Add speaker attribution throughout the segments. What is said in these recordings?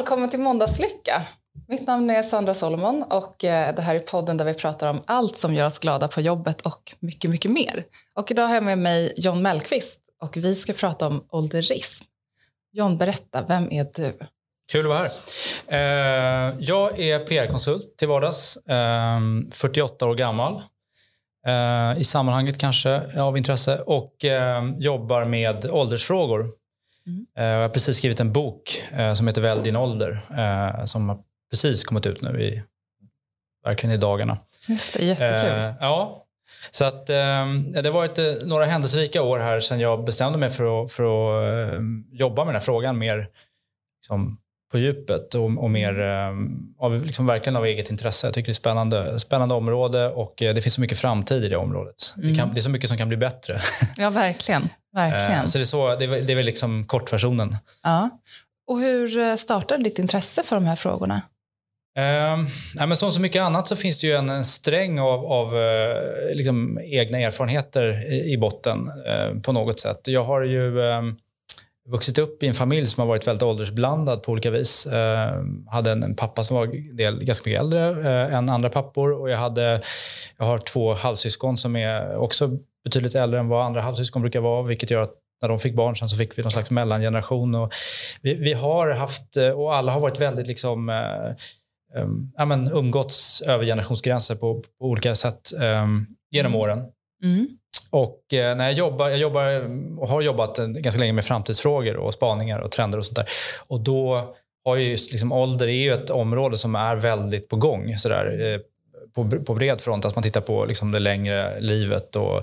Speaker 1: välkommen till Måndagslycka. Mitt namn är Sandra Solomon och eh, det här är podden där vi pratar om allt som gör oss glada på jobbet och mycket, mycket mer. Och idag har jag med mig John Mellqvist och vi ska prata om ålderism. John, berätta, vem är du?
Speaker 2: Kul att vara här. Eh, jag är PR-konsult till vardags, ehm, 48 år gammal. Eh, I sammanhanget kanske av intresse och ehm, jobbar med åldersfrågor Mm. Jag har precis skrivit en bok eh, som heter Välj din ålder eh, som har precis kommit ut nu i, verkligen i dagarna.
Speaker 1: Just det, jättekul.
Speaker 2: Ja, så att, det har varit några händelserika år här sedan jag bestämde mig för att, för att jobba med den här frågan mer liksom, på djupet och, och mer av, liksom, verkligen av eget intresse. Jag tycker det är spännande, spännande område och det finns så mycket framtid i det området. Mm. Det, kan, det är så mycket som kan bli bättre.
Speaker 1: Ja, verkligen. Verkligen.
Speaker 2: Så det är, så, det är, det är väl liksom kortversionen.
Speaker 1: Ja. Och hur eh, startade ditt intresse för de här frågorna?
Speaker 2: Ja, men som så mycket annat så finns det ju en, en sträng av, av uh, liksom egna erfarenheter i, i botten uh, på något sätt. Jag har ju um, vuxit upp i en familj som har varit väldigt åldersblandad på olika vis. hade en, en, pappa som var del, ganska mycket äldre än andra pappor och jag, hade, jag har två halvsyskon som är också betydligt äldre än vad andra halvsyskon brukar vara, vilket gör att när de fick barn sen så fick vi någon slags mellangeneration. Och vi, vi har haft, eh, och alla har varit väldigt liksom, eh, um, ja, men umgåtts över generationsgränser på, på olika sätt um, genom mm. åren. Mm. Och eh, när jag jobbar, jag jobbar och har jobbat ganska länge med framtidsfrågor och spaningar och trender och sånt där. Och då har ju liksom, ålder är ju ett område som är väldigt på gång. Sådär, eh, på, på bred front. Att man tittar på liksom det längre livet och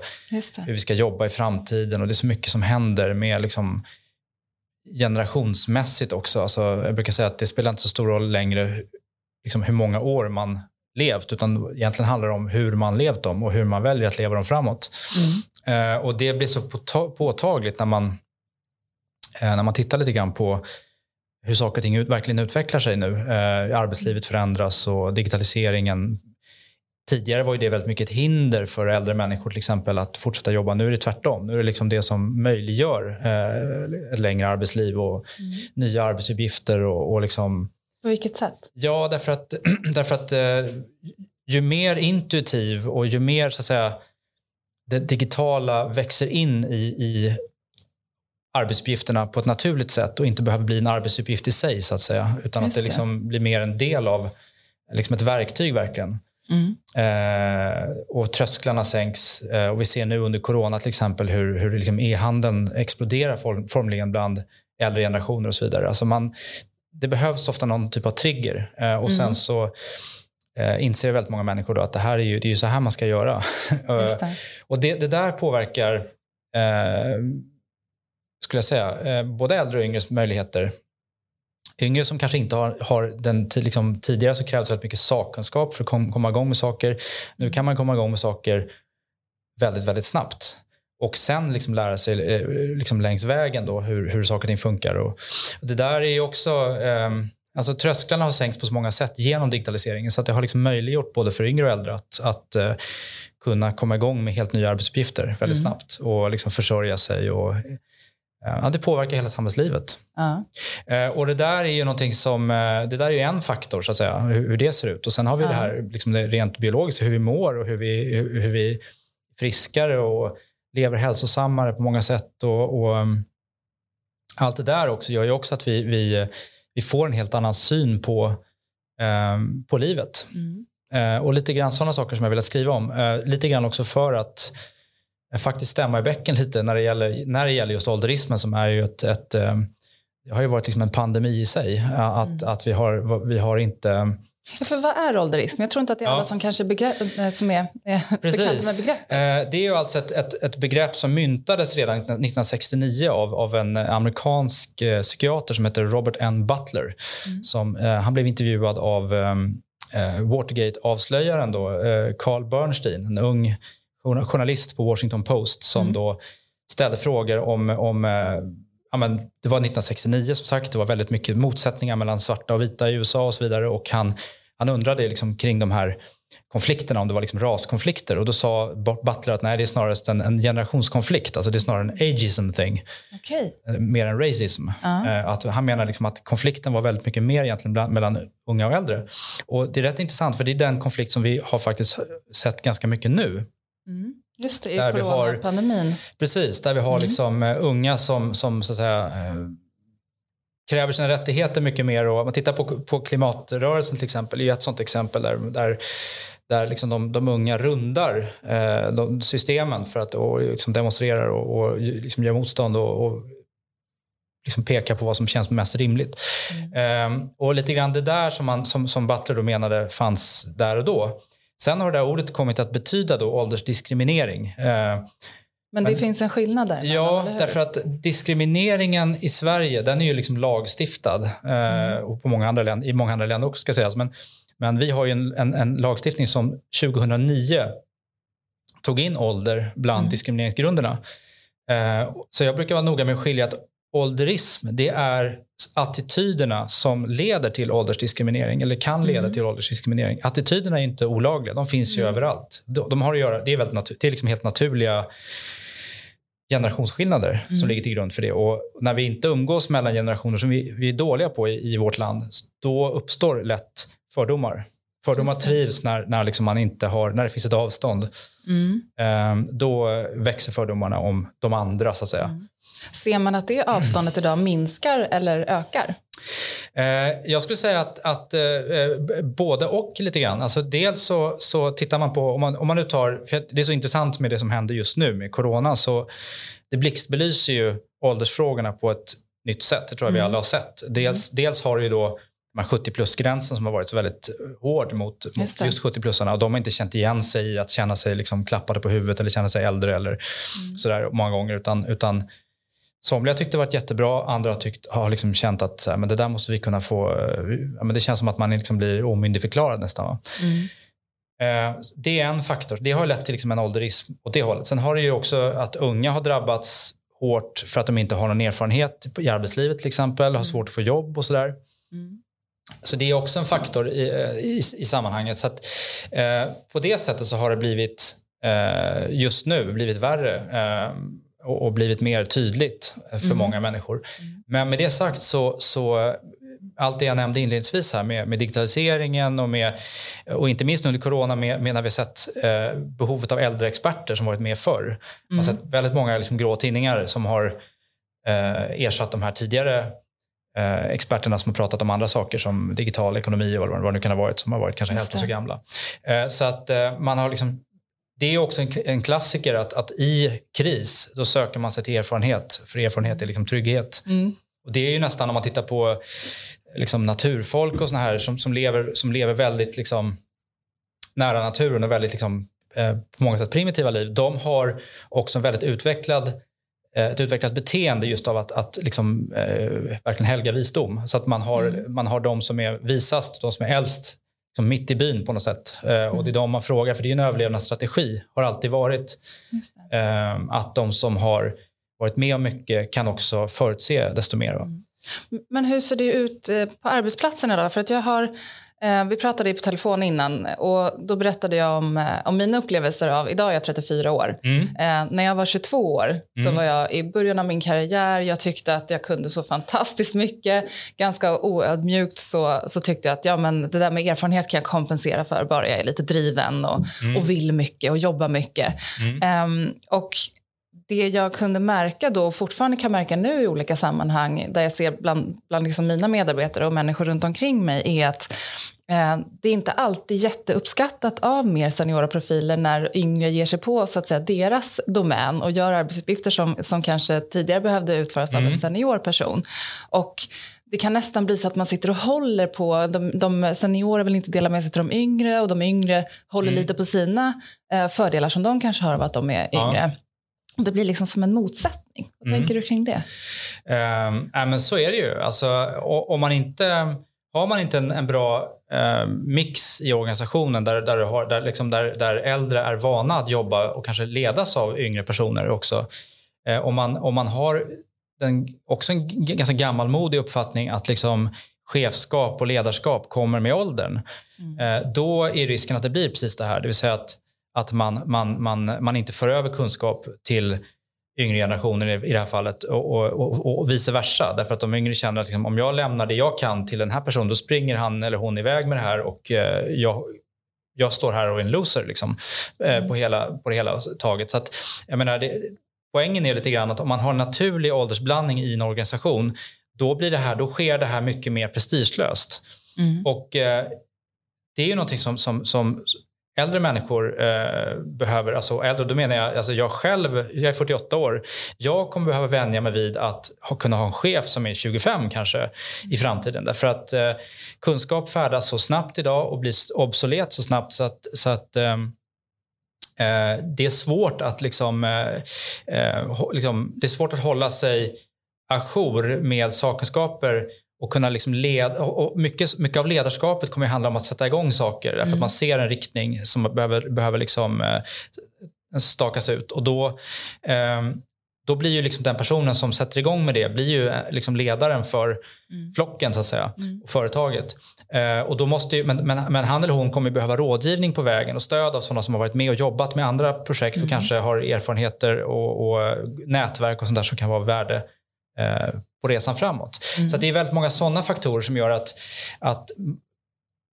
Speaker 2: hur vi ska jobba i framtiden. Och Det är så mycket som händer med liksom generationsmässigt också. Alltså, jag brukar säga att det spelar inte så stor roll längre liksom hur många år man levt, utan egentligen handlar det om hur man levt dem och hur man väljer att leva dem framåt. Mm. Eh, och Det blir så påtagligt när man, eh, när man tittar lite grann på hur saker och ting ut, verkligen utvecklar sig nu. Eh, arbetslivet förändras och digitaliseringen Tidigare var ju det väldigt mycket ett hinder för äldre människor till exempel att fortsätta jobba. Nu är det tvärtom. Nu är det liksom det som möjliggör eh, ett längre arbetsliv och mm. nya arbetsuppgifter. Och, och liksom...
Speaker 1: På vilket sätt?
Speaker 2: Ja, därför att, därför att eh, ju mer intuitiv och ju mer så att säga, det digitala växer in i, i arbetsuppgifterna på ett naturligt sätt och inte behöver bli en arbetsuppgift i sig så att säga. Utan Just att det liksom blir mer en del av liksom ett verktyg verkligen. Mm. Eh, och trösklarna sänks. Eh, och vi ser nu under corona till exempel hur, hur liksom e-handeln exploderar form, formligen bland äldre generationer och så vidare. Alltså man, det behövs ofta någon typ av trigger. Eh, och mm. sen så eh, inser väldigt många människor då att det här är ju, det är ju så här man ska göra. det. och det, det, där påverkar, skulle jag säga, både äldre och yngres möjligheter yngre som kanske inte har, har den liksom, tidigare så krävs väldigt mycket sakkunskap för att kom, komma igång med saker. Nu kan man komma igång med saker väldigt, väldigt snabbt. Och sen liksom lära sig eh, liksom längs vägen då hur, hur saker och ting funkar. Och, det där är ju också, eh, alltså trösklarna har sänkts på så många sätt genom digitaliseringen så att det har liksom möjliggjort både för yngre och äldre att, att eh, kunna komma igång med helt nya arbetsuppgifter väldigt mm. snabbt och liksom försörja sig och Ja, det påverkar hela samhällslivet. Uh -huh. och det där är ju någonting som, eh, det där är en faktor, så att säga, hur, hur det ser ut. Och sen har vi -huh. det här liksom det rent biologiska, hur vi mår och hur vi, hur, hur vi friskare och lever hälsosammare på många sätt. Och, och um, allt det där också gör ju också att vi, vi, vi får en helt annan syn på, um, på livet. Mm. Uh, och lite grann sådana saker som jag vill skriva om. Lite grann också för att faktiskt stämma i bäcken lite när det gäller, när det gäller just ålderismen som är ju ett, ett eh, det har ju varit liksom en pandemi i sig. Att, mm. att vi, har, vi har inte
Speaker 1: Ja, för vad är ålderism? Jag tror inte att det är alla som kanske begrepp, eh, som är, är bekanta med begreppet.
Speaker 2: Eh, det är ju alltså ett, ett, ett, begrepp som myntades redan 1969 av, av en amerikansk psykiater som heter Robert N. Butler. Mm. Som, han blev intervjuad av Watergate-avslöjaren Carl Bernstein, en ung journalist på Washington Post som mm. då ställde frågor om, om eh, ja, men det var 1969 som sagt, det var väldigt mycket motsättningar mellan svarta och vita i USA och så vidare och han, han undrade liksom kring de här konflikterna, om det var liksom raskonflikter. Och då sa Butler att nej, det är snarare en, en generationskonflikt. Alltså det är snarare en ageism thing.
Speaker 1: Okay.
Speaker 2: Eh, mer än racism. Uh. Att han menar liksom att konflikten var väldigt mycket mer egentligen bland, mellan unga och äldre. Och det är rätt intressant, för det är den konflikt som vi har faktiskt sett ganska mycket nu.
Speaker 1: Mm. Just det, i coronapandemin.
Speaker 2: Precis, där vi har mm. liksom mm. unga som, som så att säga, kräver sina rättigheter mycket mer. Och man tittar på, på klimatrörelsen till exempel, är ett sånt exempel där, där, där liksom de, de unga rundar eh, de systemen för att och liksom demonstrerar och, och liksom gör motstånd och, och liksom pekar på vad som känns mest rimligt. Mm. Eh, och lite grann det där som, man, som, som Butler då menade fanns där och då. Sen har det här ordet kommit att betyda då åldersdiskriminering. Eh,
Speaker 1: men det Men, finns en skillnad där?
Speaker 2: Ja, därför att diskrimineringen i Sverige den är ju liksom lagstiftad. Eh, mm. och på många andra länder, i många andra länder också ska sägas. Men, men vi har ju en, en, en lagstiftning som 2009 tog in ålder bland mm. diskrimineringsgrunderna. Eh, så jag brukar vara noga med att skilja att ålderism det är attityderna som leder till åldersdiskriminering eller kan leda mm. till åldersdiskriminering. Attityderna är inte olagliga, de finns ju mm. överallt. De, de, har att göra, det är, väldigt det är liksom helt naturliga generationsskillnader mm. som ligger till grund för det. Och när vi inte umgås mellan generationer som vi, vi är dåliga på i, i, vårt land, då uppstår lätt fördomar. Fördomar trivs när, när, liksom man inte har, när det finns ett avstånd. Mm. Um, då växer fördomarna om de andra, så att säga. Mm.
Speaker 1: Ser man att det avståndet idag minskar eller ökar?
Speaker 2: Eh, jag skulle säga att, att eh, eh, både och lite grann. Alltså dels så, så tittar man på, om man, om man nu tar, det är så intressant med det som händer just nu med corona, så det blixtbelyser ju åldersfrågorna på ett nytt sätt. Det tror jag mm. vi alla har sett. Dels, mm. dels har du ju då 70-plus-gränsen som har varit väldigt hård mot, just, mot just 70-plussarna. Och de har inte känt igen sig i att känna sig liksom klappade på huvudet eller känna sig äldre eller mm. sådär många gånger. Utan, utan Somliga tyckte det var jättebra, andra tyckt, har liksom känt att så här, men det där måste vi kunna få... Ja, men det känns som att man liksom blir omyndigförklarad nästan. Mm. Eh, det är en faktor. Det har lett till liksom en ålderism åt det hållet. Sen har det ju också att unga har drabbats hårt för att de inte har någon erfarenhet i arbetslivet till exempel, har mm. svårt att få jobb och sådär. Mm. Så det är också en faktor i, i, i sammanhanget. Så att, eh, på det sättet så har det blivit eh, just nu blivit värre. Och, och blivit mer tydligt för mm. många människor. Men med det sagt så, så allt det jag nämnde inledningsvis här med, med digitaliseringen och, med, och inte minst under corona med, med när vi sett eh, behovet av äldre experter som varit med förr. Mm. Man har sett väldigt många liksom, grå tidningar som har eh, ersatt de här tidigare eh, experterna som har pratat om andra saker som digital ekonomi och vad, vad det nu kan ha varit som har varit kanske hälften så gamla. Eh, så att eh, man har liksom det är också en, en, klassiker att, att i kris då söker man sig till erfarenhet. För erfarenhet är liksom trygghet. Mm. Och det är ju nästan om man tittar på liksom naturfolk och såna här som, som, lever, som lever väldigt liksom nära naturen och väldigt liksom, eh, på många sätt primitiva liv. De har också en väldigt utvecklad eh, ett utvecklat beteende just av att, att liksom, eh, verkligen helga visdom. Så att man har, mm. man har de som är visast, de som är äldst som mitt i byn på något sätt. Mm. Och det är de man frågar, för det är en överlevnadsstrategi. har alltid varit. Eh, att de som har varit med om mycket kan också förutse desto mer. Mm.
Speaker 1: Men hur ser det ut eh, på arbetsplatserna då? För att jag har Eh, vi pratade på telefon innan och då berättade jag om, eh, om mina upplevelser av, idag är jag 34 år. Mm. Eh, när jag var 22 år mm. så var jag i början av min karriär, jag tyckte att jag kunde så fantastiskt mycket. Ganska oödmjukt så, så tyckte jag att ja, men det där med erfarenhet kan jag kompensera för bara jag är lite driven och, mm. och vill mycket och jobbar mycket. Um, och det jag kunde märka då och fortfarande kan märka nu i olika sammanhang där jag ser bland, bland liksom mina medarbetare och människor runt omkring mig är att eh, det är inte alltid jätteuppskattat av mer seniora profiler när yngre ger sig på så att säga, deras domän och gör arbetsuppgifter som, som kanske tidigare behövde utföras mm. av en mm. senior person. Och det kan nästan bli så att man sitter och håller på, de, de seniora vill inte dela med sig till de yngre och de yngre håller mm. lite på sina eh, fördelar som de kanske har av att de är yngre. Ja. Det blir liksom som en motsättning. Vad mm. tänker du kring det?
Speaker 2: Um, äh, men så är det ju. Alltså, om man inte, har man inte en, en bra uh, mix i organisationen där, där, har, där, liksom där, där äldre är vana att jobba och kanske ledas av yngre personer också. Uh, om, man, om man har den, också en ganska gammalmodig uppfattning att liksom chefskap och ledarskap kommer med åldern, mm. eh, då är risken att det blir precis det här. Det vill säga att, att man, man, man, man inte för över kunskap till yngre generationer i det här fallet och, och, och, vice versa. Därför att de yngre känner att liksom, om jag lämnar det jag kan till den här personen, då springer han eller hon iväg med det här och eh, jag, jag står här och är en loser liksom, eh, mm. på, hela, på det hela taget. Så att, jag menar, det, poängen är lite grann att om man har en naturlig åldersblandning i en organisation, då, blir det här, då sker det här mycket mer prestigelöst. Mm. Och eh, det är ju någonting som, som, som äldre människor eh, behöver, alltså äldre, då menar jag, alltså jag själv, jag är 48 år, jag kommer behöva vänja mig vid att ha, kunna ha en chef som är 25 kanske i framtiden. Därför att eh, kunskap färdas så snabbt idag och blir obsolet så snabbt så att, så att eh, eh det är svårt att liksom, eh, eh liksom, det är svårt att hålla sig ajour med sakkunskaper och kunna liksom leda, och mycket, mycket av ledarskapet kommer att handla om att sätta igång saker. Därför mm. att man ser en riktning som behöver, behöver liksom, eh, stakas ut. Och då, eh, då blir ju liksom den personen som sätter igång med det blir ju eh, liksom ledaren för mm. flocken så att säga, mm. och företaget. Eh, och då måste ju, men, men, men, han eller hon kommer behöva rådgivning på vägen och stöd av sådana som har varit med och jobbat med andra projekt och mm. kanske har erfarenheter och, och nätverk och sånt där som kan vara värde eh, på resan framåt. Mm. Så det är väldigt många sådana faktorer som gör att, att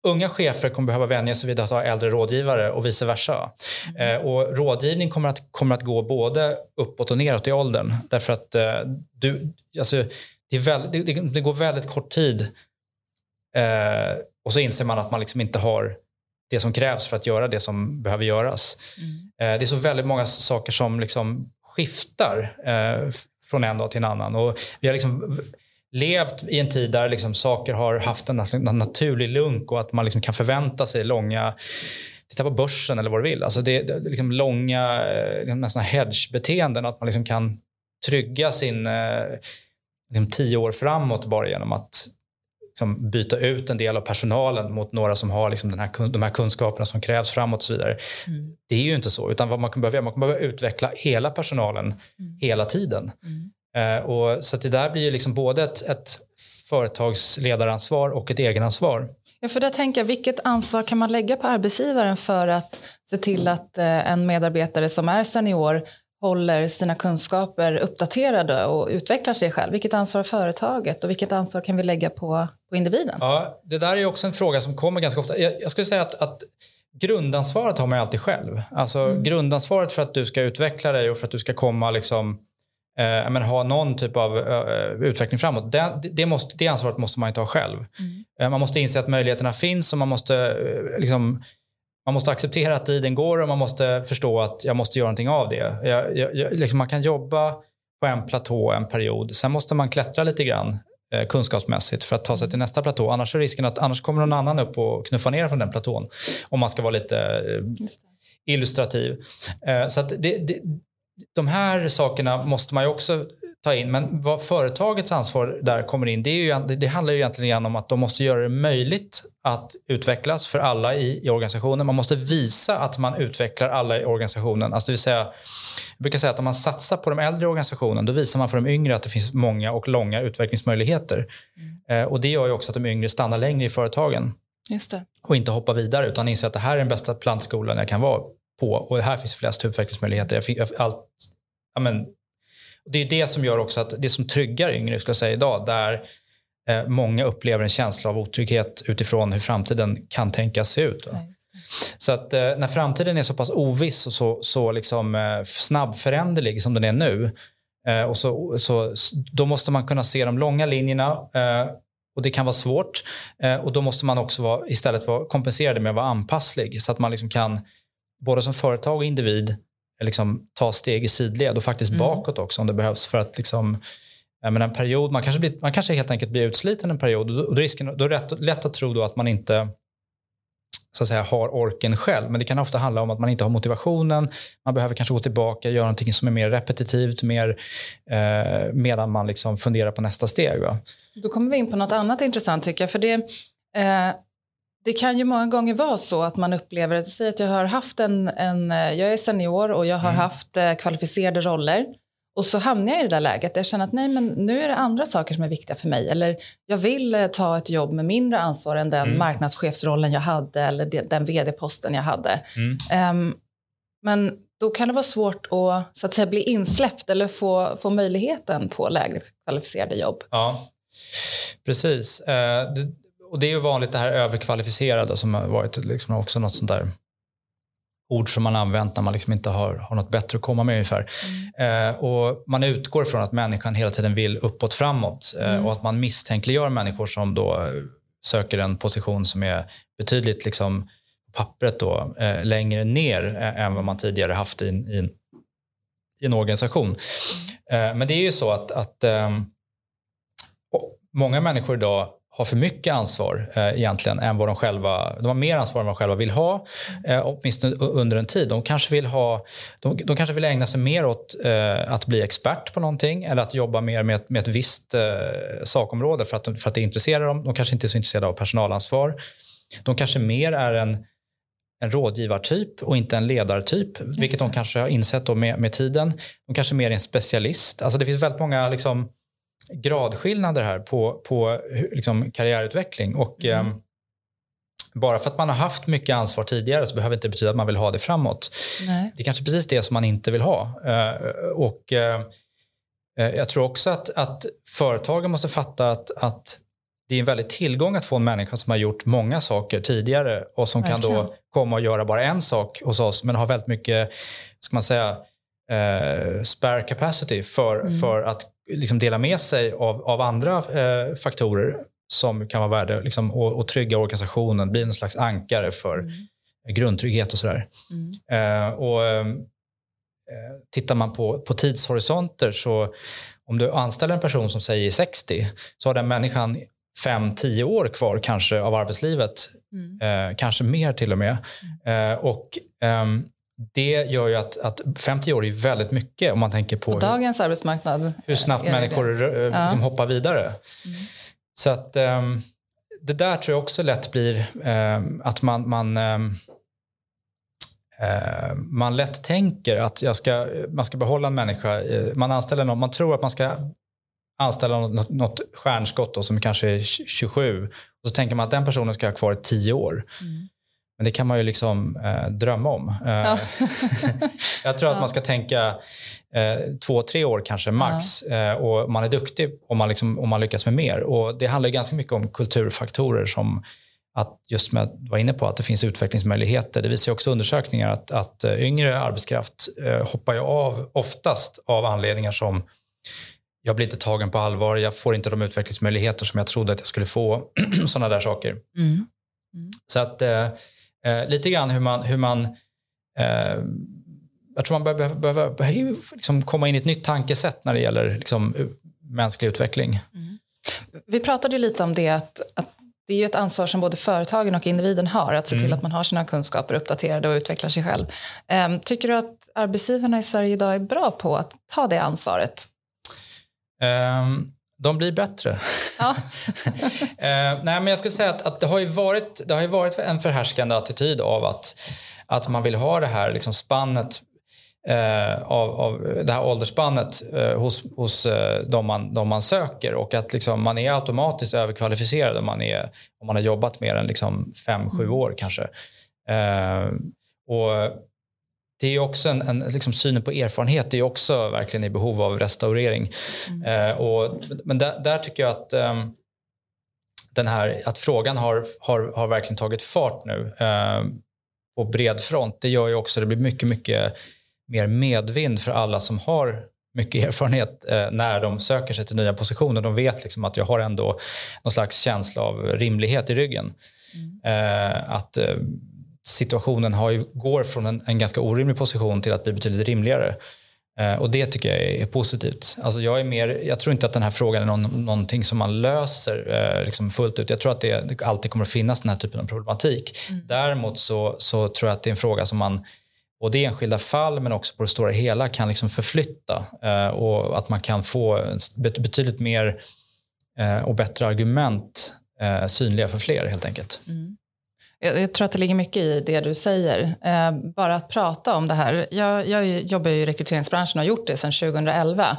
Speaker 2: unga chefer kommer behöva vänja sig vid att ha äldre rådgivare och vice versa. Mm. Eh, och rådgivning kommer att, kommer att gå både uppåt och neråt i åldern. Därför att eh, du, alltså, det, väldigt, det, det, går väldigt kort tid eh, och så inser man att man liksom inte har det som krävs för att göra det som behöver göras. Mm. Eh, det är så väldigt många saker som liksom skiftar eh, från en dag till en annan. Och vi har liksom levt i en tid där liksom saker har haft en, naturlig lunk och att man liksom kan förvänta sig långa Titta på börsen eller vad du vill. Alltså det, det liksom långa eh, liksom nästan hedgebeteenden. Att man liksom kan trygga sin eh, liksom tio år framåt bara genom att liksom byta ut en del av personalen mot några som har liksom den här, de här kunskaperna som krävs framåt och så vidare. Mm. Det är ju inte så, utan vad man kan behöva, man kan behöva utveckla hela personalen mm. hela tiden. Mm. Eh, och, så det där blir ju liksom både ett, ett företagsledaransvar och ett egenansvar.
Speaker 1: Ja, för där tänker jag, vilket ansvar kan man lägga på arbetsgivaren för att se till att eh, en medarbetare som är senior håller sina kunskaper uppdaterade och utvecklar sig själv? Vilket ansvar har företaget och vilket ansvar kan vi lägga på, på individen?
Speaker 2: Ja, det där är också en fråga som kommer ganska ofta. Jag, jag skulle säga att, att grundansvaret har man alltid själv. Alltså mm. grundansvaret för att du ska utveckla dig och för att du ska komma liksom eh, men, ha någon typ av eh, utveckling framåt. Det, det, måste, det ansvaret måste man ju ta själv. Mm. Eh, man måste inse att möjligheterna finns och man måste eh, liksom, man måste acceptera att tiden går och man måste förstå att jag måste göra någonting av det. Jag, jag, liksom man kan jobba på en platå en period, sen måste man klättra lite grann eh, kunskapsmässigt för att ta sig till nästa platå. Annars är risken att annars kommer någon annan upp och knuffar ner från den platån. Om man ska vara lite eh, illustrativ. Eh, så att det, det, de här sakerna måste man ju också ta in. Men vad företagets ansvar där kommer in, det, är ju, det handlar ju egentligen om att de måste göra det möjligt att utvecklas för alla i, i organisationen. Man måste visa att man utvecklar alla i organisationen. Alltså det vill säga, jag brukar säga att om man satsar på de äldre i organisationen, då visar man för de yngre att det finns många och långa utvecklingsmöjligheter. Mm. Eh, och det gör ju också att de yngre stannar längre i företagen. Och inte hoppar vidare, utan inser att det här är den bästa plantskolan jag kan vara på. Och här finns flest utvecklingsmöjligheter. Jag fick, allt, ja, men, det är det som gör också att det som tryggar yngre skulle jag säga idag, där eh, många upplever en känsla av otrygghet utifrån hur framtiden kan tänkas se ut. Va? Så att eh, när framtiden är så pass oviss och så, så liksom, eh, snabbföränderlig som den är nu, och så, så, då måste man kunna se de långa linjerna och det kan vara svårt. Och då måste man också vara, istället vara kompenserad med att vara anpasslig så att man liksom kan, både som företag och individ, liksom, ta steg i sidled och faktiskt mm. bakåt också om det behövs för att liksom, men en period, man kanske, blir, man kanske helt enkelt blir utsliten en period och då, risken, då är det lätt att tro då att man inte så att säga, har orken själv. Men det kan ofta handla om att man inte har motivationen. Man behöver kanske gå tillbaka och göra någonting som är mer repetitivt mer, eh, medan man liksom funderar på nästa steg. Va?
Speaker 1: Då kommer vi in på något annat intressant tycker jag. För det, eh, det kan ju många gånger vara så att man upplever, säg att jag har haft en, en jag är senior och jag har mm. haft eh, kvalificerade roller Och så hamnar jag i det där läget där jag känner att nej, men nu är det andra saker som är viktiga för mig. Eller jag vill eh, ta ett jobb med mindre ansvar än den
Speaker 2: Mm.
Speaker 1: marknadschefsrollen jag hade eller de- den vd-posten jag hade. Ehm, men då kan det vara svårt att, så att säga, bli insläppt eller få, få möjligheten på lägre kvalificerade jobb.
Speaker 2: Ja, precis. Och det är ju vanligt det här överkvalificerade som har varit liksom också något sånt där ord som man använt när man liksom inte har, har något bättre att komma med ungefär. Eh, och man utgår från att människan hela tiden vill uppåt framåt eh,
Speaker 1: Mm.
Speaker 2: och att man misstänkliggör människor som då söker en position som är betydligt liksom pappret då, eh, längre ner eh, än vad man tidigare haft i, i, i en organisation. Eh, men det är ju så att, att ehm, många människor idag har för mycket ansvar eh, egentligen än vad de själva, de har mer ansvar än vad de själva vill ha, eh, åtminstone under en tid. De kanske vill, ha, de, de kanske vill ägna sig mer åt eh, att bli expert på någonting eller att jobba mer med, ett- med ett visst eh, sakområde för att, för att det intresserar dem. De kanske inte är så intresserade av personalansvar. De kanske mer är en, en rådgivartyp och inte en ledartyp, vilket de kanske har insett med, med tiden. De kanske mer är en specialist. Alltså det finns väldigt många liksom, gradskillnader här på, på liksom, karriärutveckling. Och,
Speaker 1: Mm.
Speaker 2: ehm, bara för att man har haft mycket ansvar tidigare så behöver det inte betyda att man vill ha det framåt.
Speaker 1: Nej.
Speaker 2: Det är kanske precis det som man inte vill ha. Eh, och eh, eh, Jag tror också att, att företagen måste fatta att, att det är en väldig tillgång att få en människa som har gjort många saker tidigare och som kan
Speaker 1: Verkligen.
Speaker 2: då komma och göra bara en sak hos oss men har väldigt mycket, ska man säga, eh, spare capacity för,
Speaker 1: Mm.
Speaker 2: för att liksom dela med sig av, av andra eh, faktorer som kan vara värde liksom, och, och trygga organisationen, bli en slags ankare för
Speaker 1: Mm.
Speaker 2: grundtrygghet och sådär.
Speaker 1: Mm.
Speaker 2: Eh, och, eh, tittar man på, på tidshorisonter så om du anställer en person som säger 60 så har den människan 5-10 år kvar kanske av arbetslivet,
Speaker 1: Mm.
Speaker 2: eh, kanske mer till och med. Eh, och ehm, det gör ju att, att 50 år är väldigt mycket om man tänker på
Speaker 1: På
Speaker 2: hur,
Speaker 1: dagens arbetsmarknad.
Speaker 2: hur snabbt
Speaker 1: det
Speaker 2: människor eh,
Speaker 1: Ja.
Speaker 2: liksom hoppar vidare. Så att ehm, det där tror jag också lätt blir ehm, att man, man, eh, man lätt tänker att jag ska, man ska behålla en människa. eh, Man, anställer någon, man tror att man ska anställa något, något stjärnskott då, som kanske är 27 och så tänker man att den personen ska ha kvar i 10 år.
Speaker 1: Mm.
Speaker 2: Men det kan man ju liksom eh, drömma om. Eh,
Speaker 1: Ja.
Speaker 2: jag tror att
Speaker 1: Ja.
Speaker 2: man ska tänka eh, två, tre år kanske max. Eh, och man är duktig om man, liksom, om man lyckas med mer. Och det handlar ju ganska mycket om kulturfaktorer som att just med att vara inne på att det finns utvecklingsmöjligheter. Det visar också undersökningar att, att eh, yngre arbetskraft eh, hoppar ju av oftast av anledningar som jag blir inte tagen på allvar, jag får inte de utvecklingsmöjligheter som jag trodde att jag skulle få. Sådana där saker.
Speaker 1: Mm.
Speaker 2: Så att eh, eh, lite grann hur man, hur man eh, jag tror man behöver, behöver, behöver liksom komma in i ett nytt tankesätt när det gäller liksom, u- mänsklig utveckling.
Speaker 1: Vi pratade ju lite om det att, att det är ju ett ansvar som både företagen och individen har att se till
Speaker 2: Mm.
Speaker 1: att man har sina kunskaper uppdaterade och utvecklar sig själv. Ehm, tycker du att arbetsgivarna i Sverige idag är bra på att ta det ansvaret?
Speaker 2: Ehm, de blir bättre.
Speaker 1: Ja.
Speaker 2: Eh, nej, men jag skulle säga att, att det, har ju varit, det har ju varit en förhärskande attityd av att, att man vill ha det här liksom spannet eh, av, av det här åldersspannet eh, hos, hos eh, de, man, de man söker och att liksom, man är automatiskt överkvalificerad om man, är, om man har jobbat mer än liksom fem, sju år kanske. Eh, och det är ju också en, en liksom synen på erfarenhet är ju också verkligen i behov av restaurering. Eh, och, men där, där tycker jag att ehm, den här, att frågan har, har, har verkligen tagit fart nu eh, på bred front. Det gör ju också det blir mycket, mycket mer medvind för alla som har mycket erfarenhet eh, när de söker sig till nya positioner. De vet liksom att jag har ändå någon slags känsla av rimlighet i ryggen. Eh, att eh, situationen har ju, går från en, en ganska orimlig position till att bli betydligt rimligare. Eh, och det tycker jag är, är positivt. Alltså jag, är mer, jag tror inte att den här frågan är någon, någonting som man löser eh, liksom fullt ut. Jag tror att det, det alltid kommer att finnas den här typen av problematik. Däremot så, så tror jag att det är en fråga som man både i enskilda fall men också på det stora hela kan liksom förflytta eh, och att man kan få betydligt mer eh, och bättre argument eh, synliga för fler helt enkelt.
Speaker 1: Jag, jag, tror att det ligger mycket i det du säger. Eh, bara att prata om det här. Jag, jag jobbar i rekryteringsbranschen och har gjort det sedan 2011.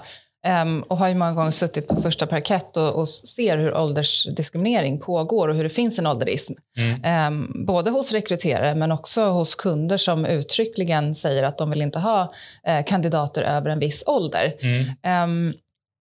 Speaker 1: Um, och har ju många gånger suttit på första parkett och, och, ser hur åldersdiskriminering pågår och hur det finns en ålderism. Mm. Um, både hos rekryterare men också hos kunder som uttryckligen säger att de vill inte ha uh, kandidater över en viss ålder. Mm. Um,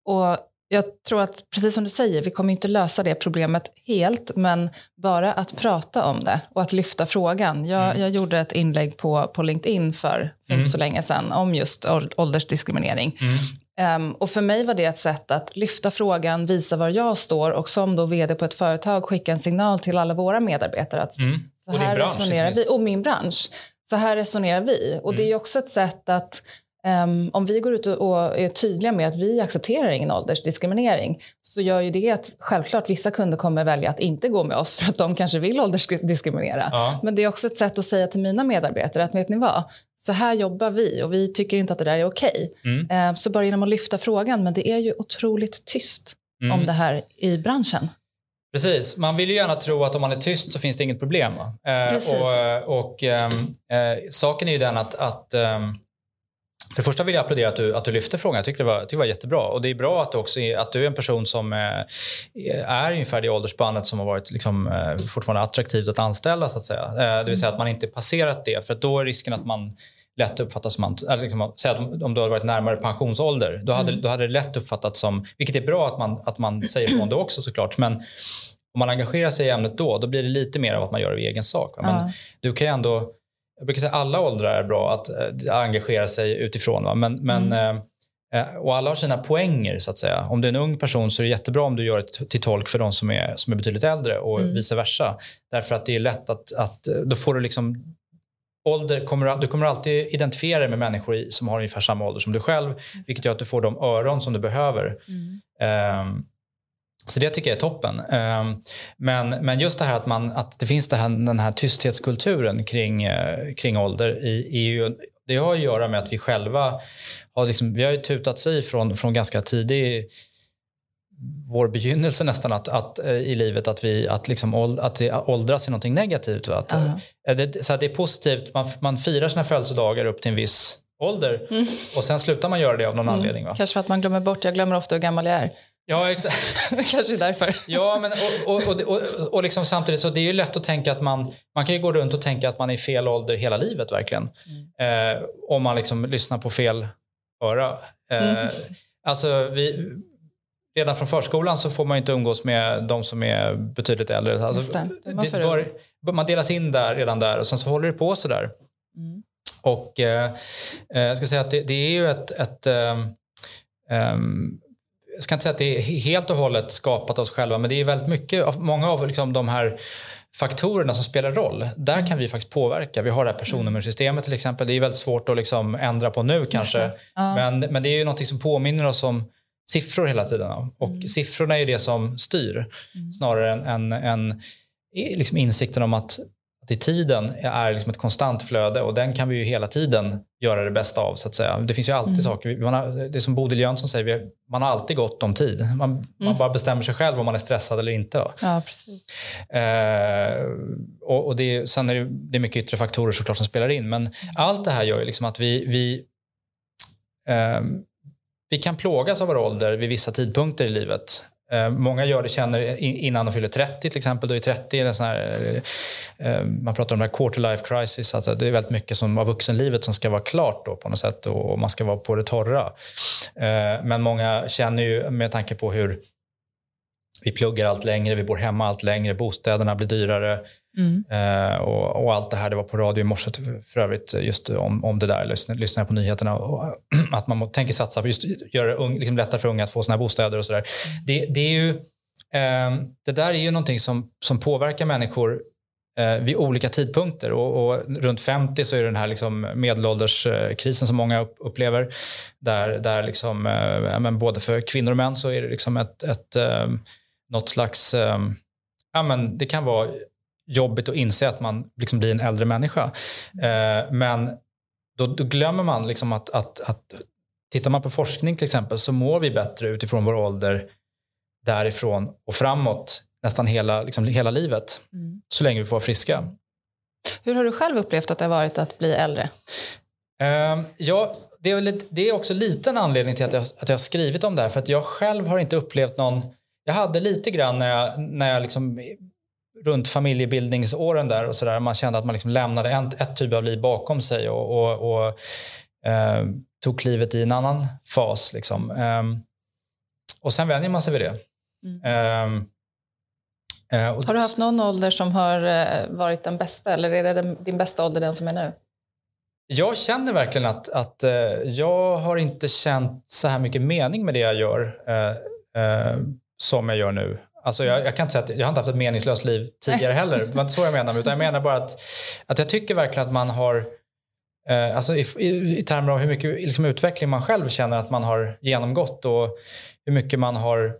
Speaker 1: och jag tror att, precis som du säger, vi kommer inte lösa det problemet helt, men bara att prata om det och att lyfta frågan. Jag, mm. jag gjorde ett inlägg på, på LinkedIn för, för mm. inte så länge sedan om just åldersdiskriminering. Mm. Um, och för mig var det ett sätt att lyfta frågan, visa var jag står och som då vd på ett företag skicka en signal till alla våra medarbetare att mm. så här bransch, resonerar vi, och min bransch. Så här resonerar vi. Och mm. det är också ett sätt att Um, om vi går ut och, är tydliga med att vi accepterar ingen åldersdiskriminering så gör ju det att självklart vissa kunder kommer välja att inte gå med oss för att de kanske vill åldersdiskriminera. Ja. Men det är också ett sätt att säga till mina medarbetare att vet ni vad, så här jobbar vi och vi tycker inte att det där är okej. Okay. Mm. Uh, så bara genom att lyfta frågan, men det är ju otroligt tyst mm. om det här i branschen.
Speaker 2: Precis, man vill ju gärna tro att om man är tyst så finns det inget problem. Uh, och, och um, uh, saken är ju den att, att um, för det första vill jag applådera att du, att du lyfte frågan. Jag tycker det var, det var jättebra. Och det är bra att du, också, att du är en person som är, eh, är ungefär det åldersspannet som har varit liksom, eh, fortfarande attraktivt att anställa. Så att säga. Eh, det vill säga att man inte passerat det. För då är risken att man lätt uppfattas som, eller liksom, säg att om du hade varit närmare pensionsålder, då hade, mm. då hade det lätt uppfattats som, vilket är bra att man, att man säger ifrån det också såklart, men om man engagerar sig i ämnet då, då blir det lite mer av att man gör det i egen sak. Men ja. du kan ju ändå jag brukar säga alla åldrar är bra att äh, engagera sig utifrån. Va? Men, men, mm. äh, och alla har sina poänger så att säga. Om du är en ung person så är det jättebra om du gör det till tolk för de som är, som är betydligt äldre och mm. vice versa. Därför att det är lätt att, att då får du liksom ålder kommer, du kommer alltid identifiera dig med människor som har ungefär samma ålder som du själv, vilket gör att du får de öron som du behöver. Mm. Um, så det tycker jag är toppen. Ehm, men, men just det här att, man, att det finns det här, den här tysthetskulturen kring, eh, kring ålder i EU. Det har att göra med att vi själva har, liksom, vi har ju tutat i från, från ganska tidig vår begynnelse nästan att, att, eh, i livet att, vi, att, liksom, att det åldras är någonting negativt. Va? Att, uh -huh. det, så det är positivt, man, man firar sina födelsedagar upp till en viss ålder mm. och sen slutar man göra det av någon mm. anledning. Va?
Speaker 1: Kanske för att man glömmer bort, jag glömmer ofta hur gammal jag är.
Speaker 2: Ja, exakt.
Speaker 1: Kanske därför.
Speaker 2: Ja, men och, och, och, och, liksom samtidigt så det är ju lätt att tänka att man, man kan ju gå runt och tänka att man är i fel ålder hela livet verkligen. Mm. Eh, om man liksom lyssnar på fel öra. Eh, mm. Alltså, vi, redan från förskolan så får man inte umgås med de som är betydligt äldre. Alltså, det, det, bör, man delas in där redan där och sen så håller det på så där. Mm. Och eh, eh jag ska säga att det, det är ju ett, ett um, jag ska inte säga att det är helt och hållet skapat av oss själva, men det är väldigt mycket, många av liksom de här faktorerna som spelar roll, där kan vi faktiskt påverka. Vi har det här personnummersystemet till exempel. Det är väldigt svårt att liksom ändra på nu kanske. Ja. Men, men det är ju något som påminner oss om siffror hela tiden. Och mm. siffrorna är ju det som styr mm. snarare än, än, än liksom insikten om att att i tiden är liksom ett konstant flöde och den kan vi ju hela tiden göra det bästa av. så att säga. Det finns ju alltid mm. saker. Man har, det är som Bodil Jönsson säger, man har alltid gott om tid. Man, mm. man bara bestämmer sig själv om man är stressad eller inte.
Speaker 1: Ja, precis.
Speaker 2: Eh, och, och det, sen är det, det är mycket yttre faktorer såklart som spelar in. Men mm. allt det här gör ju liksom att vi, vi eh, vi kan plågas av vår ålder vid vissa tidpunkter i livet. Eh, många gör det, känner innan de fyller 30 till exempel. Då är 30 en... sån här, eh, man pratar om det här quarter life crisis. Alltså det är väldigt mycket som av vuxenlivet som ska vara klart då på något sätt och man ska vara på det torra. Eh, men många känner ju med tanke på hur vi pluggar allt längre, vi bor hemma allt längre, bostäderna blir dyrare. Mm. Eh, och, och, allt det här, det var på radio i morse för övrigt, just om, om det där, lyssnar, lyssnar på nyheterna. Och, att man tänker satsa på just göra det un, liksom lättare för unga att få sina bostäder och sådär. Mm. Det, det, är ju, eh, det där är ju någonting som, som påverkar människor eh, vid olika tidpunkter. Och, och, runt 50 så är det den här liksom medelålderskrisen som många upplever. Där, där liksom, eh, både för kvinnor och män så är det liksom ett, ett, eh, något slags... Eh, ja, men det kan vara jobbigt att inse att man liksom blir en äldre människa. Eh, men då, då, glömmer man liksom att, att, att tittar man på forskning till exempel så mår vi bättre utifrån vår ålder därifrån och framåt nästan hela, liksom, hela livet. Mm. Så länge vi får vara friska.
Speaker 1: Hur har du själv upplevt att det har varit att bli äldre?
Speaker 2: Uh, ja, det är, väl, det är också lite en anledning till att jag, att jag har skrivit om det här. För att jag själv har inte upplevt någon... Jag hade lite grann när jag, när jag liksom runt familjebildningsåren där och sådär. Man kände att man liksom lämnade en, ett typ av liv bakom sig och, och, och eh, tog klivet i en annan fas. Liksom. Eh, och sen vänjer man sig vid det. Mm. Eh,
Speaker 1: har du haft någon ålder som har eh, varit den bästa eller är det din bästa ålder den som är nu?
Speaker 2: Jag känner verkligen att, att uh, jag har inte känt så här mycket mening med det jag gör uh, som jag gör nu. Alltså jag, jag, kan inte säga att jag har inte haft ett meningslöst liv tidigare heller. Det var inte så jag menar. Utan jag menar bara att, att jag tycker verkligen att man har eh, alltså i, i, i, termer av hur mycket liksom, utveckling man själv känner att man har genomgått och hur mycket man har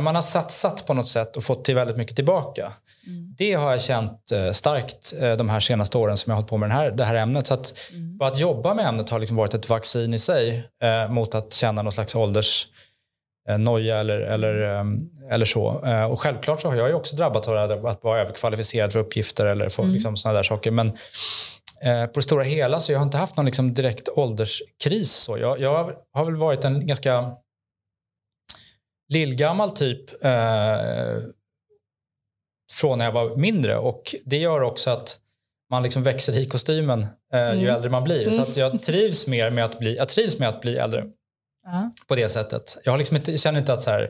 Speaker 2: man har satsat på något sätt och fått till väldigt mycket tillbaka. Mm. Det har jag känt eh, starkt eh, de här senaste åren som jag har hållit på med den här, det här ämnet. Så att, mm. att jobba med ämnet har liksom varit ett vaccin i sig eh, mot att känna någon slags ålders noja eller, eller, mm. eh, eller så. Eh, och självklart så har jag ju också drabbats av att vara överkvalificerad för uppgifter eller få mm. liksom, sådana där saker. Men eh, på det stora hela så jag har inte haft någon liksom, direkt ålderskris. Så. Jag, jag har väl varit en ganska lillgammal typ eh, från när jag var mindre och det gör också att man liksom växer i kostymen eh, mm. ju äldre man blir. Så att jag trivs mer med att bli, jag trivs med att bli äldre. Uh-huh. På det sättet. Jag, har liksom inte, jag känner inte att så här,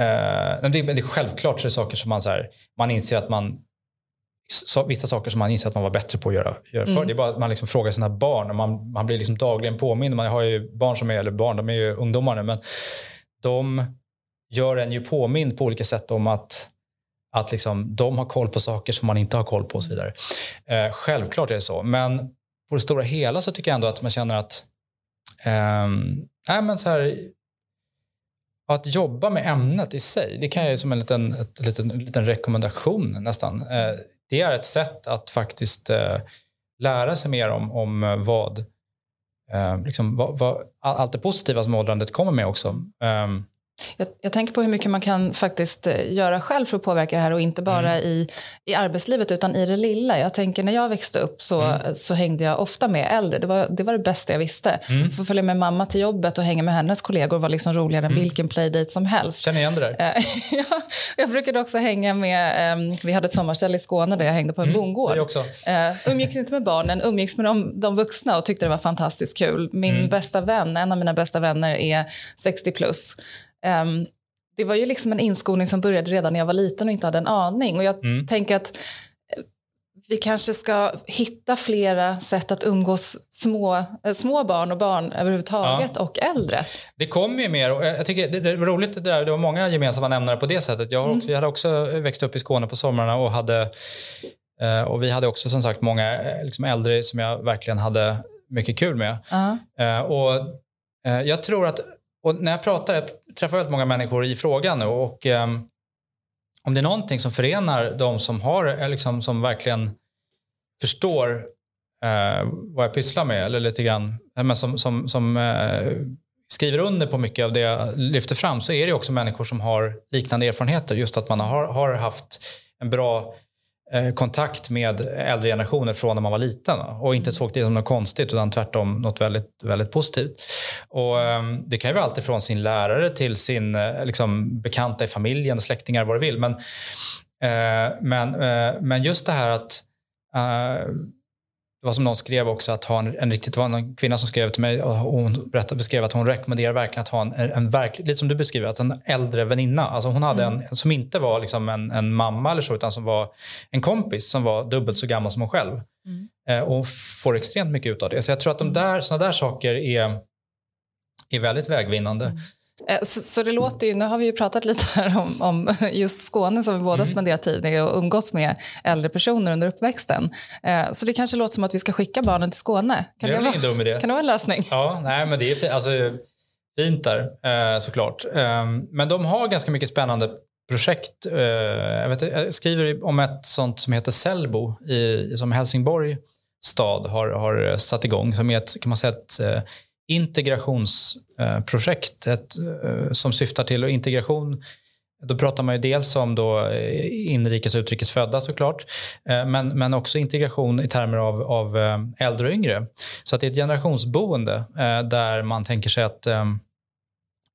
Speaker 2: eh, det, det är självklart så är det saker som man, så här, man inser att man så, vissa saker som man inser att man var bättre på att göra, göra mm. förr. Det är bara att man liksom frågar sina barn och man, man blir liksom dagligen påmind. Man har ju barn som är, eller barn, de är ju ungdomar nu, men de gör en ju påmind på olika sätt om att, att liksom, de har koll på saker som man inte har koll på och så vidare. Eh, självklart är det så, men på det stora hela så tycker jag ändå att man känner att eh, men så här, att jobba med ämnet i sig, det kan jag ju som en liten, ett, liten, liten rekommendation nästan. Eh, det är ett sätt att faktiskt eh, lära sig mer om, om eh, vad, eh, liksom, vad, vad, allt det positiva som åldrandet kommer med också. Ehm,
Speaker 1: jag, jag, tänker på hur mycket man kan faktiskt eh, göra själv för att påverka det här och inte bara mm. i, i arbetslivet utan i det lilla. Jag tänker när jag växte upp så, mm. så hängde jag ofta med äldre. Det var det, var det bästa jag visste. Mm. Få följa med mamma till jobbet och hänga med hennes kollegor var liksom roligare än mm. vilken playdate som helst.
Speaker 2: Känner igen det där.
Speaker 1: Eh, ja, jag brukade också hänga med, um, vi hade ett sommarställe i Skåne där jag hängde på en mm. bondgård.
Speaker 2: Jag också.
Speaker 1: Uh, umgicks inte med barnen, umgicks med de, de vuxna och tyckte det var fantastiskt kul. Min mm. bästa vän, en av mina bästa vänner är 60 plus. Um, det var ju liksom en inskolning som började redan när jag var liten och inte hade en aning. Och jag mm. tänker att eh, vi kanske ska hitta flera sätt att umgås små, äh, små barn och barn överhuvudtaget ja. och äldre.
Speaker 2: Det kommer ju mer. Och jag tycker det, det var roligt det där. Det var många gemensamma nämnare på det sättet. Jag, också, mm. jag hade också växt upp i Skåne på somrarna och hade eh, och vi hade också som sagt många liksom äldre som jag verkligen hade mycket kul med. Uh -huh. och jag tror att och när jag pratar, träffar väldigt många människor i frågan nu och um, om det är någonting som förenar de som har, eh, liksom, som verkligen förstår uh, vad jag pysslar med, eller lite grann, eh, men som, som, som uh, skriver under på mycket av det jag lyfter fram, så är det också människor som har liknande erfarenheter. Just att man har, har haft en bra kontakt med äldre generationer från när man var liten och inte såg det som något konstigt utan tvärtom något väldigt, väldigt positivt. Och, um, det kan ju vara allt ifrån sin lärare till sin uh, liksom, bekanta i familjen, släktingar, vad du vill. Men, men, men just det här att det var som någon skrev också att ha en, en riktigt, det var en kvinna som skrev till mig och hon berättade, beskrev att hon rekommenderar verkligen att ha en, en verklig, lite som du beskriver, att en äldre väninna. Alltså hon hade mm. en som inte var liksom en, en mamma eller så, utan som var en kompis som var dubbelt så gammal som hon själv. Mm. Eh, och får extremt mycket ut av det. Så jag tror att de där, såna där saker är, är väldigt vägvinnande. Mm.
Speaker 1: Eh, så, så, det låter ju, nu har vi ju pratat lite här om, om just Skåne som vi båda mm. spenderat tid i och umgåtts med äldre personer under uppväxten. Eh, så det kanske låter som att vi ska skicka barnen till Skåne.
Speaker 2: Kan det är ingen dum idé.
Speaker 1: Kan det vara en lösning?
Speaker 2: Ja, nej, men det är alltså, fint där eh, såklart. Ehm, men de har ganska mycket spännande projekt. Jag, vet, jag skriver om ett sånt som heter Sellbo i, som Helsingborg stad har, har satt igång som är ett, kan man säga, ett integrationsprojekt ett, eh, som syftar till integration då pratar man ju dels om då eh, inrikes och utrikes födda såklart, eh, men, men också integration i termer av, av eh, äldre och yngre. Så att det är ett generationsboende där man tänker sig att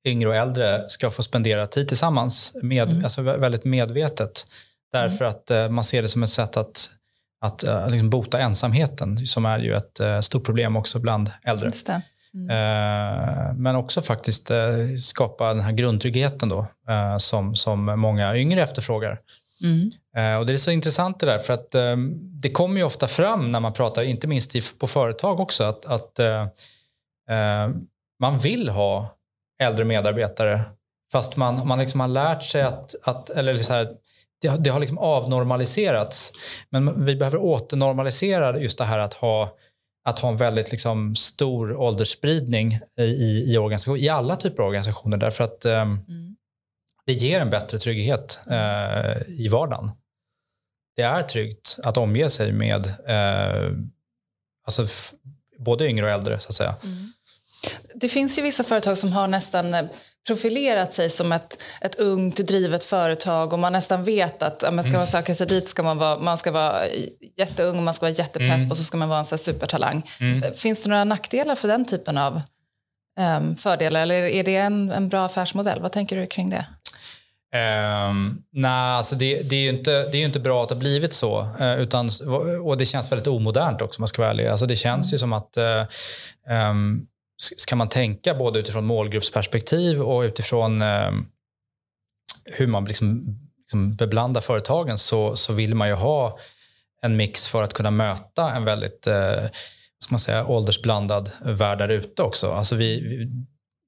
Speaker 2: yngre och äldre ska få spendera tid tillsammans, med, mm. alltså väldigt medvetet. Därför mm. att man ser det som ett sätt att, att liksom bota ensamheten, som är ju ett stort problem också bland äldre. Mm. Eh, men också faktiskt eh, skapa den här grundtryggheten då, eh, som, som många yngre efterfrågar. Mm. Och Det är så intressant det där, för att det kommer ju ofta fram när man pratar, inte minst på företag också, att, att man vill ha äldre medarbetare fast man, man liksom har lärt sig att, att eller så här, det, det har liksom avnormaliserats. Men vi behöver åternormalisera just det här att ha att ha en väldigt liksom, stor åldersspridning i, i, organisation, i alla typer av organisationer därför att eh, mm. det ger en bättre trygghet eh, i vardagen. Det är tryggt att omge sig med eh, alltså, både yngre och äldre så att säga. Mm.
Speaker 1: Det finns ju vissa företag som har nästan eh, profilerat sig som ett, ett ungt drivet företag och man nästan vet att ja, men ska man mm. söka sig dit ska man vara, man ska vara jätteung, man ska vara jättepepp mm. och så ska man vara en så supertalang. Mm. Eh, finns det några nackdelar för den typen av um, fördelar eller är det en, en bra affärsmodell? Vad tänker du kring det?
Speaker 2: Um, nej, alltså det, det, är ju inte, det är inte bra att det har blivit så. Uh, utan, och det känns väldigt omodernt också om man ska vara ärlig. Alltså det känns mm. ju som att uh, um, ska man tänka både utifrån målgruppsperspektiv och utifrån eh, hur man liksom, liksom beblandar företagen så, så vill man ju ha en mix för att kunna möta en väldigt eh, ska man säga, åldersblandad värld där ute också. Alltså vi,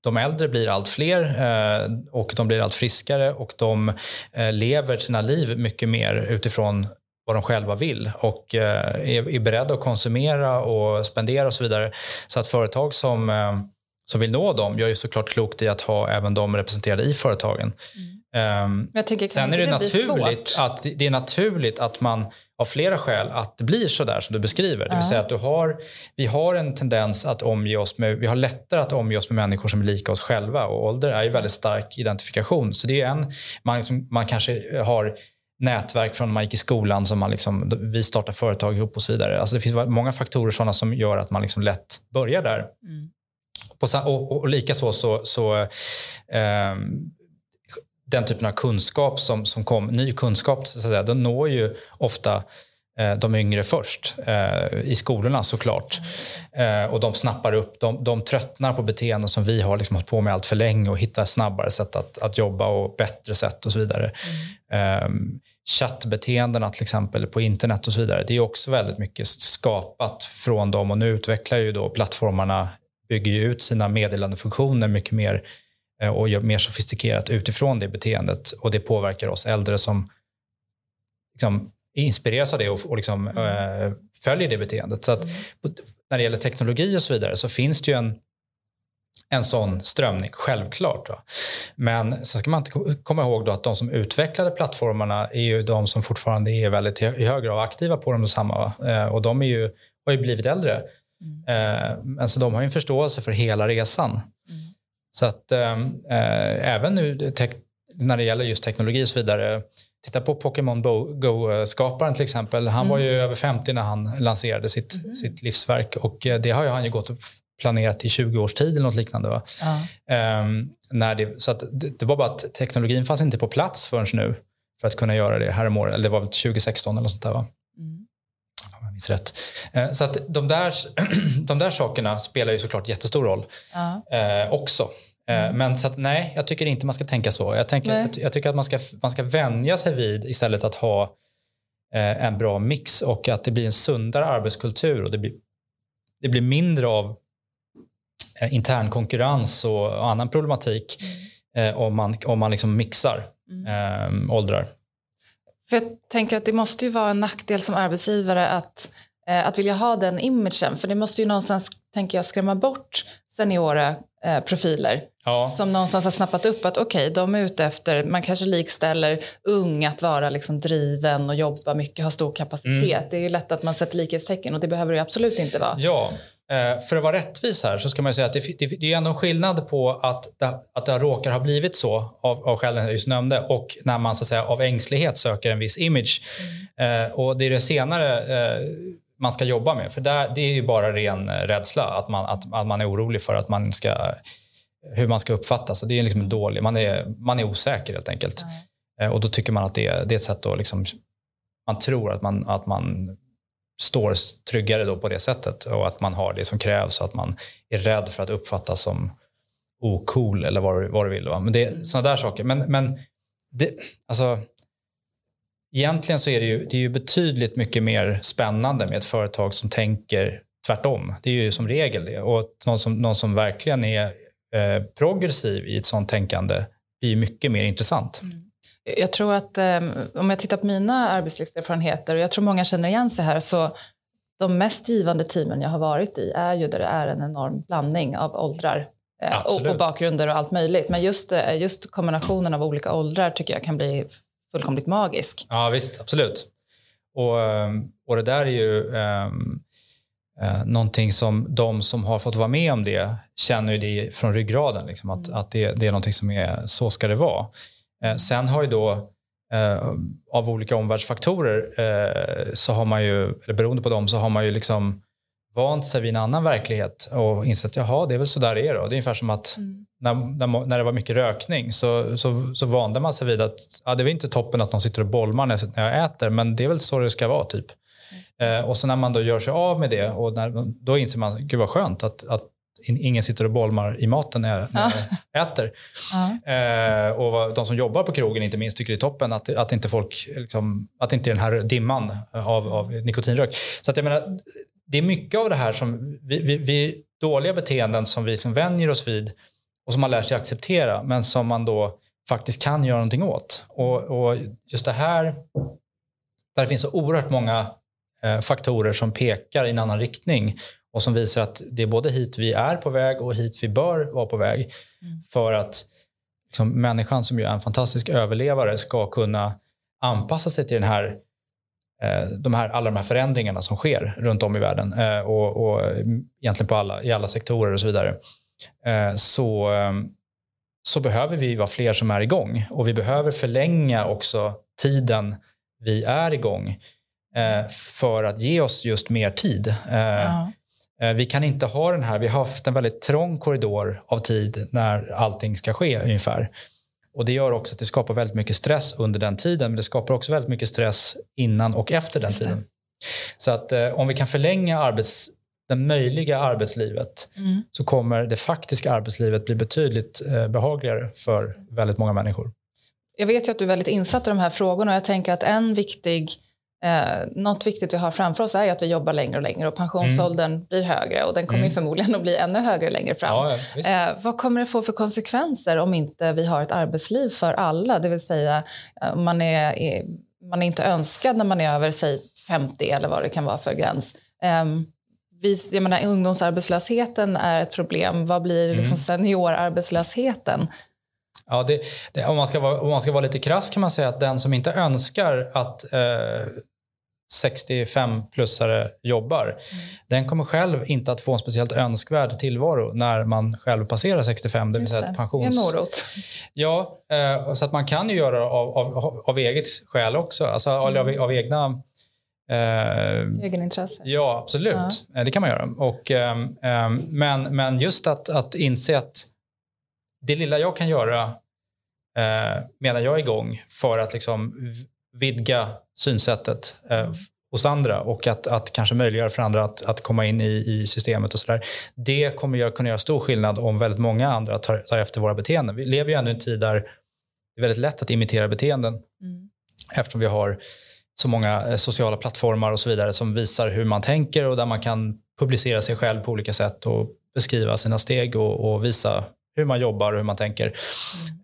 Speaker 2: de äldre blir allt fler eh, och de blir allt friskare och de eh, lever sina liv mycket mer utifrån vad de själva vill och eh, är, är beredda att konsumera och spendera och så vidare. Så att företag som, eh, som vill nå dem gör ju såklart klokt i att ha även dem representerade i företagen. Mm. Um, tänker, sen är det, det naturligt att, det är naturligt att man av flera skäl att det blir så där som du beskriver. Det vill säga att du har, vi har en tendens att omge oss med, vi har lättare att omge oss med människor som är lika oss själva och ålder är ju väldigt stark identifikation. Så det är en, man, man kanske har nätverk från när man gick i skolan som man liksom, vi startar företag ihop och så vidare. Alltså det finns många faktorer sådana som gör att man liksom lätt börjar där. Mm. Och, och, och likaså så, så eh, den typen av kunskap som, som kom, ny kunskap, så att säga, den når ju ofta de yngre först eh, i skolorna såklart. Eh, och de snappar upp, de, de tröttnar på beteenden som vi har liksom hållit på med allt för länge och hittar snabbare sätt att, att jobba och bättre sätt och så vidare. Mm. chattbeteendena till exempel på internet och så vidare, det är också väldigt mycket skapat från dem och nu utvecklar ju då plattformarna, bygger ju ut sina meddelandefunktioner mycket mer och gör mer sofistikerat utifrån det beteendet och det påverkar oss äldre som liksom, inspireras av det och, och liksom, mm. äh, följer det beteendet. Så att, mm. när det gäller teknologi och så vidare så finns det ju en, en sån strömning, självklart. Då. Men sen ska man inte komma ihåg då att de som utvecklade plattformarna är ju de som fortfarande är väldigt i hög grad aktiva på dem och samma. Eh, och de är ju, har ju blivit äldre. Mm. Eh, men så de har ju en förståelse för hela resan. Mm. Så att eh, även nu när det gäller just teknologi och så vidare Titta på Pokémon Go-skaparen till exempel. Han mm. var ju mm. över 50 när han lanserade sitt, mm. sitt livsverk och eh, det har ju han ju gått och planerat i 20 års tid eller något liknande. Va? Ja. Um, när det, så det, det, var bara att teknologin fanns inte på plats förrän nu för att kunna göra det här om året. Eller det var väl 2016 eller något sånt där va? Mm. Om jag minns rätt. Uh, så att de där, de där sakerna spelar ju såklart jättestor roll ja. uh, också. Eh, mm. Men så att, nej, jag tycker inte man ska tänka så. Jag, tänker, jag, jag, tycker att man ska, man ska vänja sig vid istället att ha eh, en bra mix och att det blir en sundare arbetskultur och det blir, det blir mindre av eh, intern konkurrens och, och annan problematik mm. eh, om man, om man liksom mixar mm. eh, åldrar.
Speaker 1: För jag tänker att det måste ju vara en nackdel som arbetsgivare att, eh, att vilja ha den imagen för det måste ju någonstans, tänker jag, skrämma bort seniora eh, profiler ja. som någonstans har snappat upp att okej, okay, de är ute efter, man kanske likställer ung att vara liksom driven och jobba mycket, ha stor kapacitet. Mm. Det är ju lätt att man sätter likhetstecken och det behöver det absolut inte vara.
Speaker 2: Ja, Eh, för att vara rättvis här så ska man säga att det, det, det är ändå skillnad på att det, att det råkar ha blivit så av, av skälen jag just nämnde och när man så att säga, av ängslighet söker en viss image. Mm. Eh, och det är det senare eh, man ska jobba med. För där, det är ju bara ren rädsla, att man, att, att man är orolig för att man ska, hur man ska uppfattas. Det är liksom dålig, man, är, man är osäker helt enkelt. Mm. och då tycker man att det, det är ett sätt att liksom, man tror att man, att man står tryggare då på det sättet och att man har det som krävs och att man är rädd för att uppfattas som ocool eller vad, vad du vill. Va? Men det är mm. sådana där saker. Men, men det, alltså, egentligen så är det, ju, det är ju betydligt mycket mer spännande med ett företag som tänker tvärtom. Det är ju som regel det. Och någon som, någon som verkligen är eh, progressiv i ett sådant tänkande blir mycket mer intressant. Mm.
Speaker 1: Jag tror att eh, om jag tittar på mina arbetslivserfarenheter och jag tror många känner igen sig här så de mest givande teamen jag har varit i är ju där det är en enorm blandning av åldrar eh, och, och, bakgrunder och allt möjligt. Men just, eh, just kombinationen av olika åldrar tycker jag kan bli fullkomligt magisk.
Speaker 2: Ja visst, absolut. Och, ehm, och det där är ju um, uh, någonting som de som har fått vara med om det känner ju det från ryggraden. Liksom, att, mm. att det, det är någonting som är så ska det vara. Eh, sen har ju då eh, av olika omvärldsfaktorer eh, så har man ju, eller beroende på dem, så har man ju liksom vant sig vid en annan verklighet och insett att det är väl så där det är. Då. Det är ungefär som att mm. när, när, när, det var mycket rökning så, så, så vande man sig vid att ja, det är inte toppen att någon sitter och bolmar när jag, när jag äter, men det är väl så det ska vara. typ. Eh, och så när man då gör sig av med det, och när, då inser man, gud vad skönt att, att ingen sitter och bolmar i maten när jag, när jag äter. Eh, och de som jobbar på krogen inte minst tycker det är toppen att, att inte folk, liksom, att inte den här dimman av, av nikotinrök. Så att jag menar, det är mycket av det här som vi, vi, vi dåliga beteenden som vi som vänjer oss vid och som man lär sig acceptera men som man då faktiskt kan göra någonting åt. Och, och just det här, där det finns så oerhört många eh, faktorer som pekar i en annan riktning och som visar att det är både hit vi är på väg och hit vi bör vara på väg mm. för att liksom, människan som ju är en fantastisk överlevare ska kunna anpassa sig till den här, de här, alla de här förändringarna som sker runt om i världen eh, och, och egentligen på alla, i alla sektorer och så vidare. Eh, så, eh, så behöver vi vara fler som är igång och vi behöver förlänga också tiden vi är igång eh, för att ge oss just mer tid. Eh, ja. Eh, vi kan inte ha den här, vi har haft en väldigt trång korridor av tid när allting ska ske ungefär. Och det gör också att det skapar väldigt mycket stress under den tiden, men det skapar också väldigt mycket stress innan och efter den tiden. Så att eh, om vi kan förlänga arbets, det möjliga arbetslivet mm. så kommer det faktiska arbetslivet bli betydligt eh, behagligare för väldigt många människor.
Speaker 1: Jag vet ju att du är väldigt insatt i de här frågorna och jag tänker att en viktig Eh, något viktigt vi har framför oss är att vi jobbar längre och längre och pensionsåldern mm. blir högre och den kommer mm. förmodligen att bli ännu högre längre fram. Ja, eh, vad kommer det få för konsekvenser om inte vi har ett arbetsliv för alla? Det vill säga, eh, man är, är, man är inte önskad när man är över säg 50 eller vad det kan vara för gräns. Eh, vi, jag menar, ungdomsarbetslösheten är ett problem. Vad blir liksom mm. seniorarbetslösheten?
Speaker 2: Ja, det, det, om, man ska vara, om man ska vara lite krass kan man säga att den som inte önskar att eh, 65-plussare jobbar, mm. den kommer själv inte att få en speciellt önskvärd tillvaro när man själv passerar 65, det vill säga ett pensions...
Speaker 1: En morot.
Speaker 2: Ja, eh, så att man kan ju göra det av, av, av eget skäl också, alltså mm. av, av egna
Speaker 1: Eh, Egenintresse?
Speaker 2: Ja, absolut. Ja. Eh, det kan man göra. Och, eh, men, men just att, att inse att det lilla jag kan göra eh, menar jag igång för att liksom vidga synsättet eh, hos andra och att, att kanske möjliggöra för andra att, att komma in i, i systemet och sådär. Det kommer jag kunna göra stor skillnad om väldigt många andra tar, tar efter våra beteenden. Vi lever ju ändå i en tid där det är väldigt lätt att imitera beteenden mm. eftersom vi har så många eh, sociala plattformar och så vidare som visar hur man tänker och där man kan publicera sig själv på olika sätt och beskriva sina steg och, och visa hur man jobbar och hur man tänker.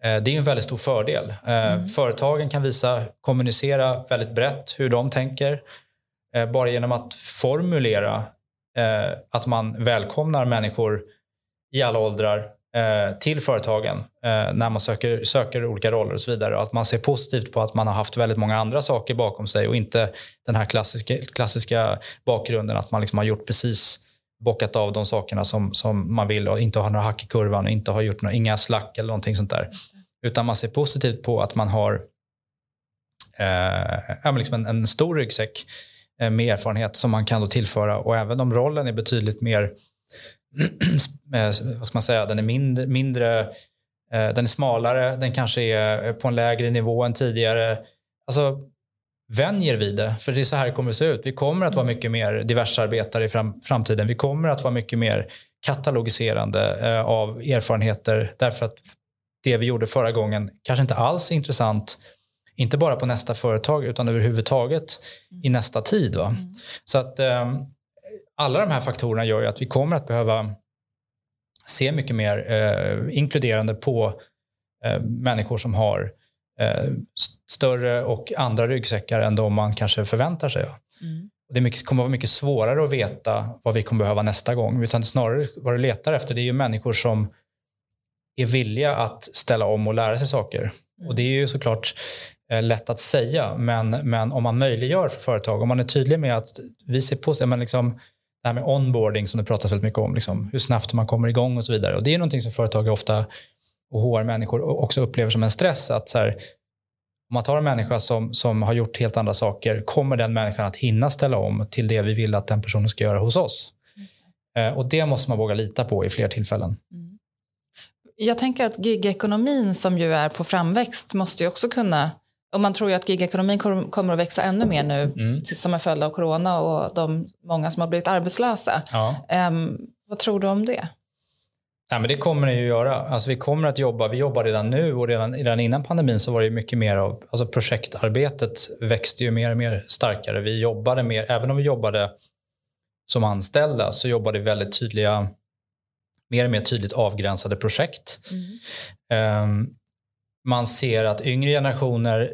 Speaker 2: Mm. Det är en väldigt stor fördel. Eh, mm. Företagen kan visa, kommunicera väldigt brett hur de tänker. Eh, bara genom att formulera att man välkomnar människor i alla åldrar till företagen när man söker, söker olika roller och så vidare. Att man ser positivt på att man har haft väldigt många andra saker bakom sig och inte den här klassiska, klassiska bakgrunden att man liksom har gjort precis bockat av de sakerna som, som man vill och inte har några hack i kurvan och inte har gjort några, inga slack eller någonting sånt där. Utan man ser positivt på att man har eh, liksom en, en stor ryggsäck eh, med erfarenhet som man kan då tillföra och även om rollen är betydligt mer, eh, vad ska man säga, den är mindre, mindre eh, den är smalare, den kanske är på en lägre nivå än tidigare. Alltså, vänjer vid det, för det är så här det kommer att se ut. Vi kommer att vara mycket mer diversarbetare i fram, framtiden. Vi kommer att vara mycket mer katalogiserande eh, av erfarenheter därför att det vi gjorde förra gången kanske inte alls är intressant inte bara på nästa företag utan överhuvudtaget i mm. nästa tid. Va? Mm. Så att eh, alla de här faktorerna gör ju att vi kommer att behöva se mycket mer eh, inkluderande på eh, människor som har större och andra ryggsäckar än de man kanske förväntar sig. Mm. Det mycket, kommer att vara mycket svårare att veta vad vi kommer behöva nästa gång. Utan snarare vad du letar efter det är ju människor som är villiga att ställa om och lära sig saker. Mm. Och det är ju såklart eh, lätt att säga, men, men om man möjliggör för företag, om man är tydlig med att vi ser positivt, men liksom, det här med onboarding som det pratas väldigt mycket om, liksom, hur snabbt man kommer igång och så vidare. Och det är någonting som företag ofta och HR-människor också upplever som en stress. att så här, Om man tar en människa som, som har gjort helt andra saker, kommer den människan att hinna ställa om till det vi vill att den personen ska göra hos oss? Mm. och det måste man våga lita på i fler tillfällen. Mm.
Speaker 1: Jag tänker att gigekonomin som ju är på framväxt måste ju också kunna och man tror ju att gigekonomin kommer att växa ännu mer nu mm. som en följd av corona och de många som har blivit arbetslösa. Ja. Um, vad tror du om det?
Speaker 2: Ja, men det kommer det ju göra. Alltså, vi kommer att jobba, vi jobbar redan nu och redan, redan innan pandemin så var det mycket mer av, alltså projektarbetet växte ju mer och mer starkare. Vi jobbade mer, även om vi jobbade som anställda så jobbade vi väldigt tydliga mer och mer tydligt avgränsade projekt. Mm. Um, man ser att yngre generationer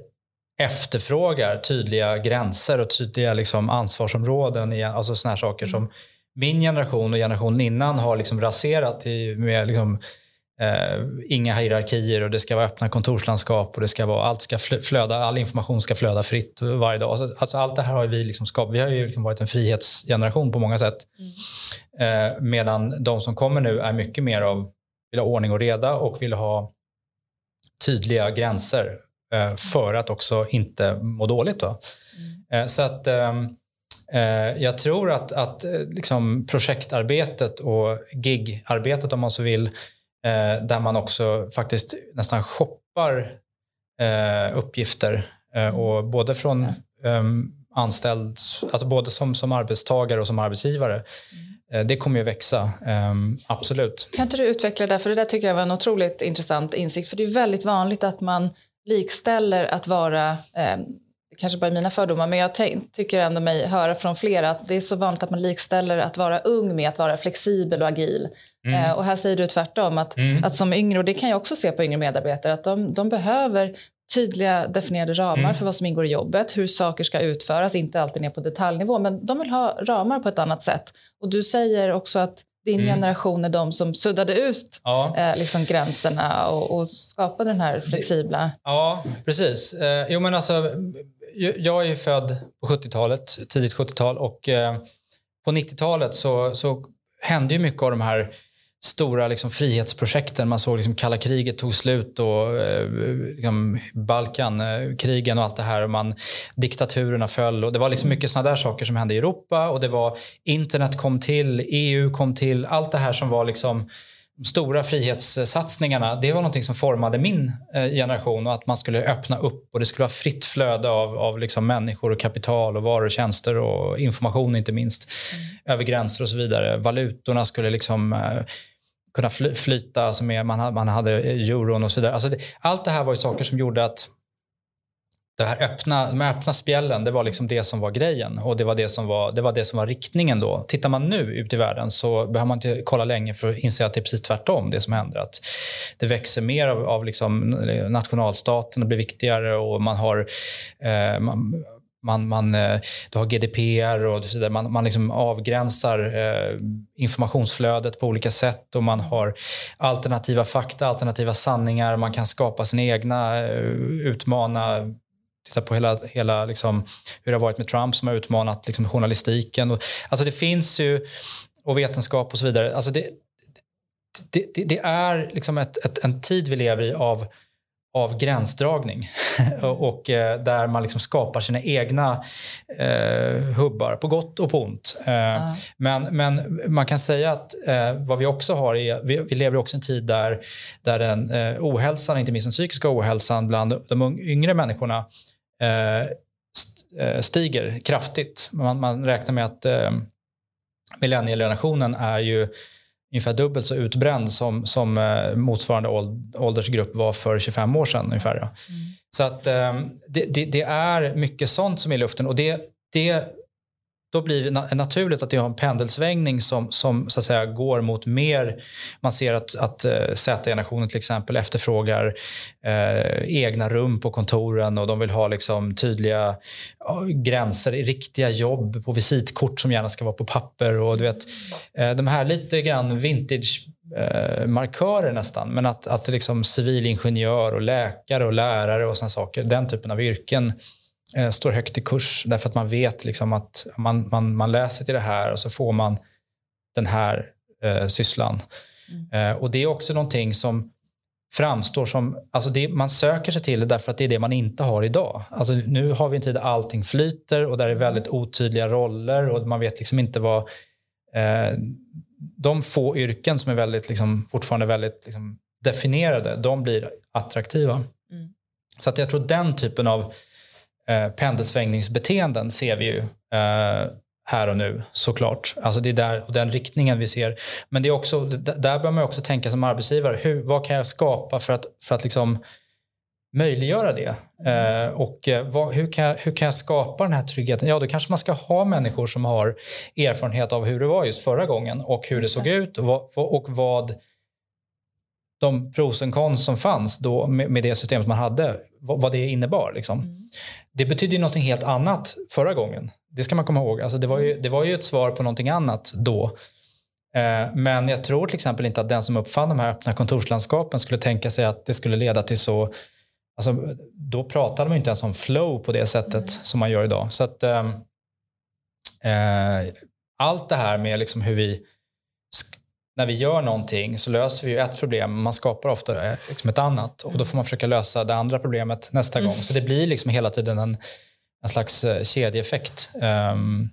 Speaker 2: efterfrågar tydliga gränser och tydliga liksom, ansvarsområden. alltså såna här saker mm. som min generation och generationen innan har liksom raserat i, med liksom, Eh, inga hierarkier och det ska vara öppna kontorslandskap och det ska vara, allt ska flöda, all information ska flöda fritt varje dag. Alltså, alltså allt det här har vi liksom skapat. Vi har ju liksom varit en frihetsgeneration på många sätt. Mm. Eh, medan de som kommer nu är mycket mer av, vill ha ordning och reda och vill ha tydliga gränser eh, för att också inte må dåligt. Då. Mm. Eh, så att ehm, eh, jag tror att, att eh, liksom projektarbetet och gigarbetet om man så vill eh, där man också faktiskt nästan shoppar eh, uppgifter. Eh, och både från ehm, anställd, alltså både som, som arbetstagare och som arbetsgivare. Mm. Eh, det kommer ju växa, ehm, absolut.
Speaker 1: Kan inte du utveckla det? För det där tycker jag var en otroligt intressant insikt. För det är väldigt vanligt att man likställer att vara ehm, kanske bara mina fördomar, men jag tycker ändå mig höra från flera att det är så vanligt att man likställer att vara ung med att vara flexibel och agil. Mm. Eh, och här säger du tvärtom, att, mm. att som yngre, och det kan jag också se på yngre medarbetare, att de, de behöver tydliga definierade ramar mm. för vad som ingår i jobbet, hur saker ska utföras, inte alltid ner på detaljnivå, men de vill ha ramar på ett annat sätt. Och du säger också att din mm. generation är de som suddade ut ja. eh, liksom gränserna och, och skapade den här flexibla...
Speaker 2: Ja, precis. Eh, jo, men alltså, jag är ju född på 70-talet, tidigt 70-tal och eh, på 90-talet så, så hände ju mycket av de här stora liksom, frihetsprojekten. Man såg liksom, kalla kriget tog slut och eh, liksom, Balkankrigen eh, och allt det här. Och man, diktaturerna föll och det var liksom mycket sådana där saker som hände i Europa och det var internet kom till, EU kom till, allt det här som var liksom stora frihetssatsningarna, det var någonting som formade min eh, generation och att man skulle öppna upp och det skulle vara fritt flöde av, av liksom människor och kapital och varor och tjänster och information inte minst mm. över gränser och så vidare. Valutorna skulle liksom eh, kunna flyta, alltså med, man, hade, man hade euron och så vidare. Alltså det, allt det här var ju saker som gjorde att det här öppna, de öppna spjällen, det var liksom det som var grejen och det var det som var, det var det som var riktningen då. Tittar man nu ut i världen så behöver man inte kolla länge för att inse att det är precis tvärtom det som händer. Att det växer mer av, av liksom nationalstaten och blir viktigare och man har eh, man, man, man, eh, du har GDPR och så vidare. Man, man liksom avgränsar eh, informationsflödet på olika sätt och man har alternativa fakta, alternativa sanningar. Man kan skapa sina egna, eh, utmana titta på hela, hela liksom, hur det har varit med Trump som har utmanat liksom, journalistiken. Och, alltså det finns ju och vetenskap och så vidare. Alltså det, det, det, det är liksom ett, ett, en tid vi lever i av av gränsdragning och eh, där man liksom skapar sina egna eh, hubbar på gott och på ont. Eh, ja. men, men man kan säga att eh, vad vi också har är, vi, vi lever också i en tid där, där den eh, ohälsan, inte minst den psykiska ohälsan bland de yngre människorna stiger kraftigt. Man, man räknar med att eh, millenniegenerationen är ju ungefär dubbelt så utbränd som, som eh, motsvarande åldersgrupp var för 25 år sedan. Ungefär. Mm. Så att, eh, det, det, det, är mycket sånt som är i luften och det, det då blir det naturligt att det har en pendelsvängning som, som så att säga, går mot mer... Man ser att, att eh, Z-generationen till exempel efterfrågar eh, egna rum på kontoren och de vill ha liksom, tydliga gränser i riktiga jobb på visitkort som gärna ska vara på papper. Och, du vet, eh, de här lite grann vintage eh, markörer nästan. Men att, att liksom civilingenjör och läkare och lärare och såna saker, den typen av yrken eh, står högt i kurs därför att man vet liksom att man, man, man läser till det här och så får man den här eh, sysslan. Mm. Eh, och det är också någonting som framstår som, alltså det, man söker sig till det därför att det är det man inte har idag. Alltså nu har vi en tid där allting flyter och där det är väldigt otydliga roller och man vet liksom inte vad eh, de få yrken som är väldigt, liksom, fortfarande väldigt liksom, definierade, de blir attraktiva. Mm. Så att jag tror den typen av eh, pendelsvängningsbeteenden ser vi ju eh, här och nu såklart. Alltså det är där och den riktningen vi ser. Men det är också, där bör man också tänka som arbetsgivare, hur, vad kan jag skapa för att, för att liksom möjliggöra det? Eh, och eh, vad, hur, kan jag, hur kan jag skapa den här tryggheten? Ja, då kanske man ska ha människor som har erfarenhet av hur det var just förra gången och hur det såg ut och vad, och vad de pros och cons som fanns då med, med det systemet man hade, vad, vad det innebar. Liksom. Mm. Det betydde ju någonting helt annat förra gången. Det ska man komma ihåg. Alltså det, var ju, det var ju ett svar på någonting annat då. Eh, men jag tror till exempel inte att den som uppfann de här öppna kontorslandskapen skulle tänka sig att det skulle leda till så Alltså, då pratade man inte ens om flow på det sättet mm. som man gör idag. Så att, eh, eh allt det här med liksom hur vi när vi gör någonting så löser vi ju ett problem, man skapar ofta liksom ett annat och då får man försöka lösa det andra problemet nästa mm. gång. Så det blir liksom hela tiden en, en slags eh, kedjeeffekt. Um,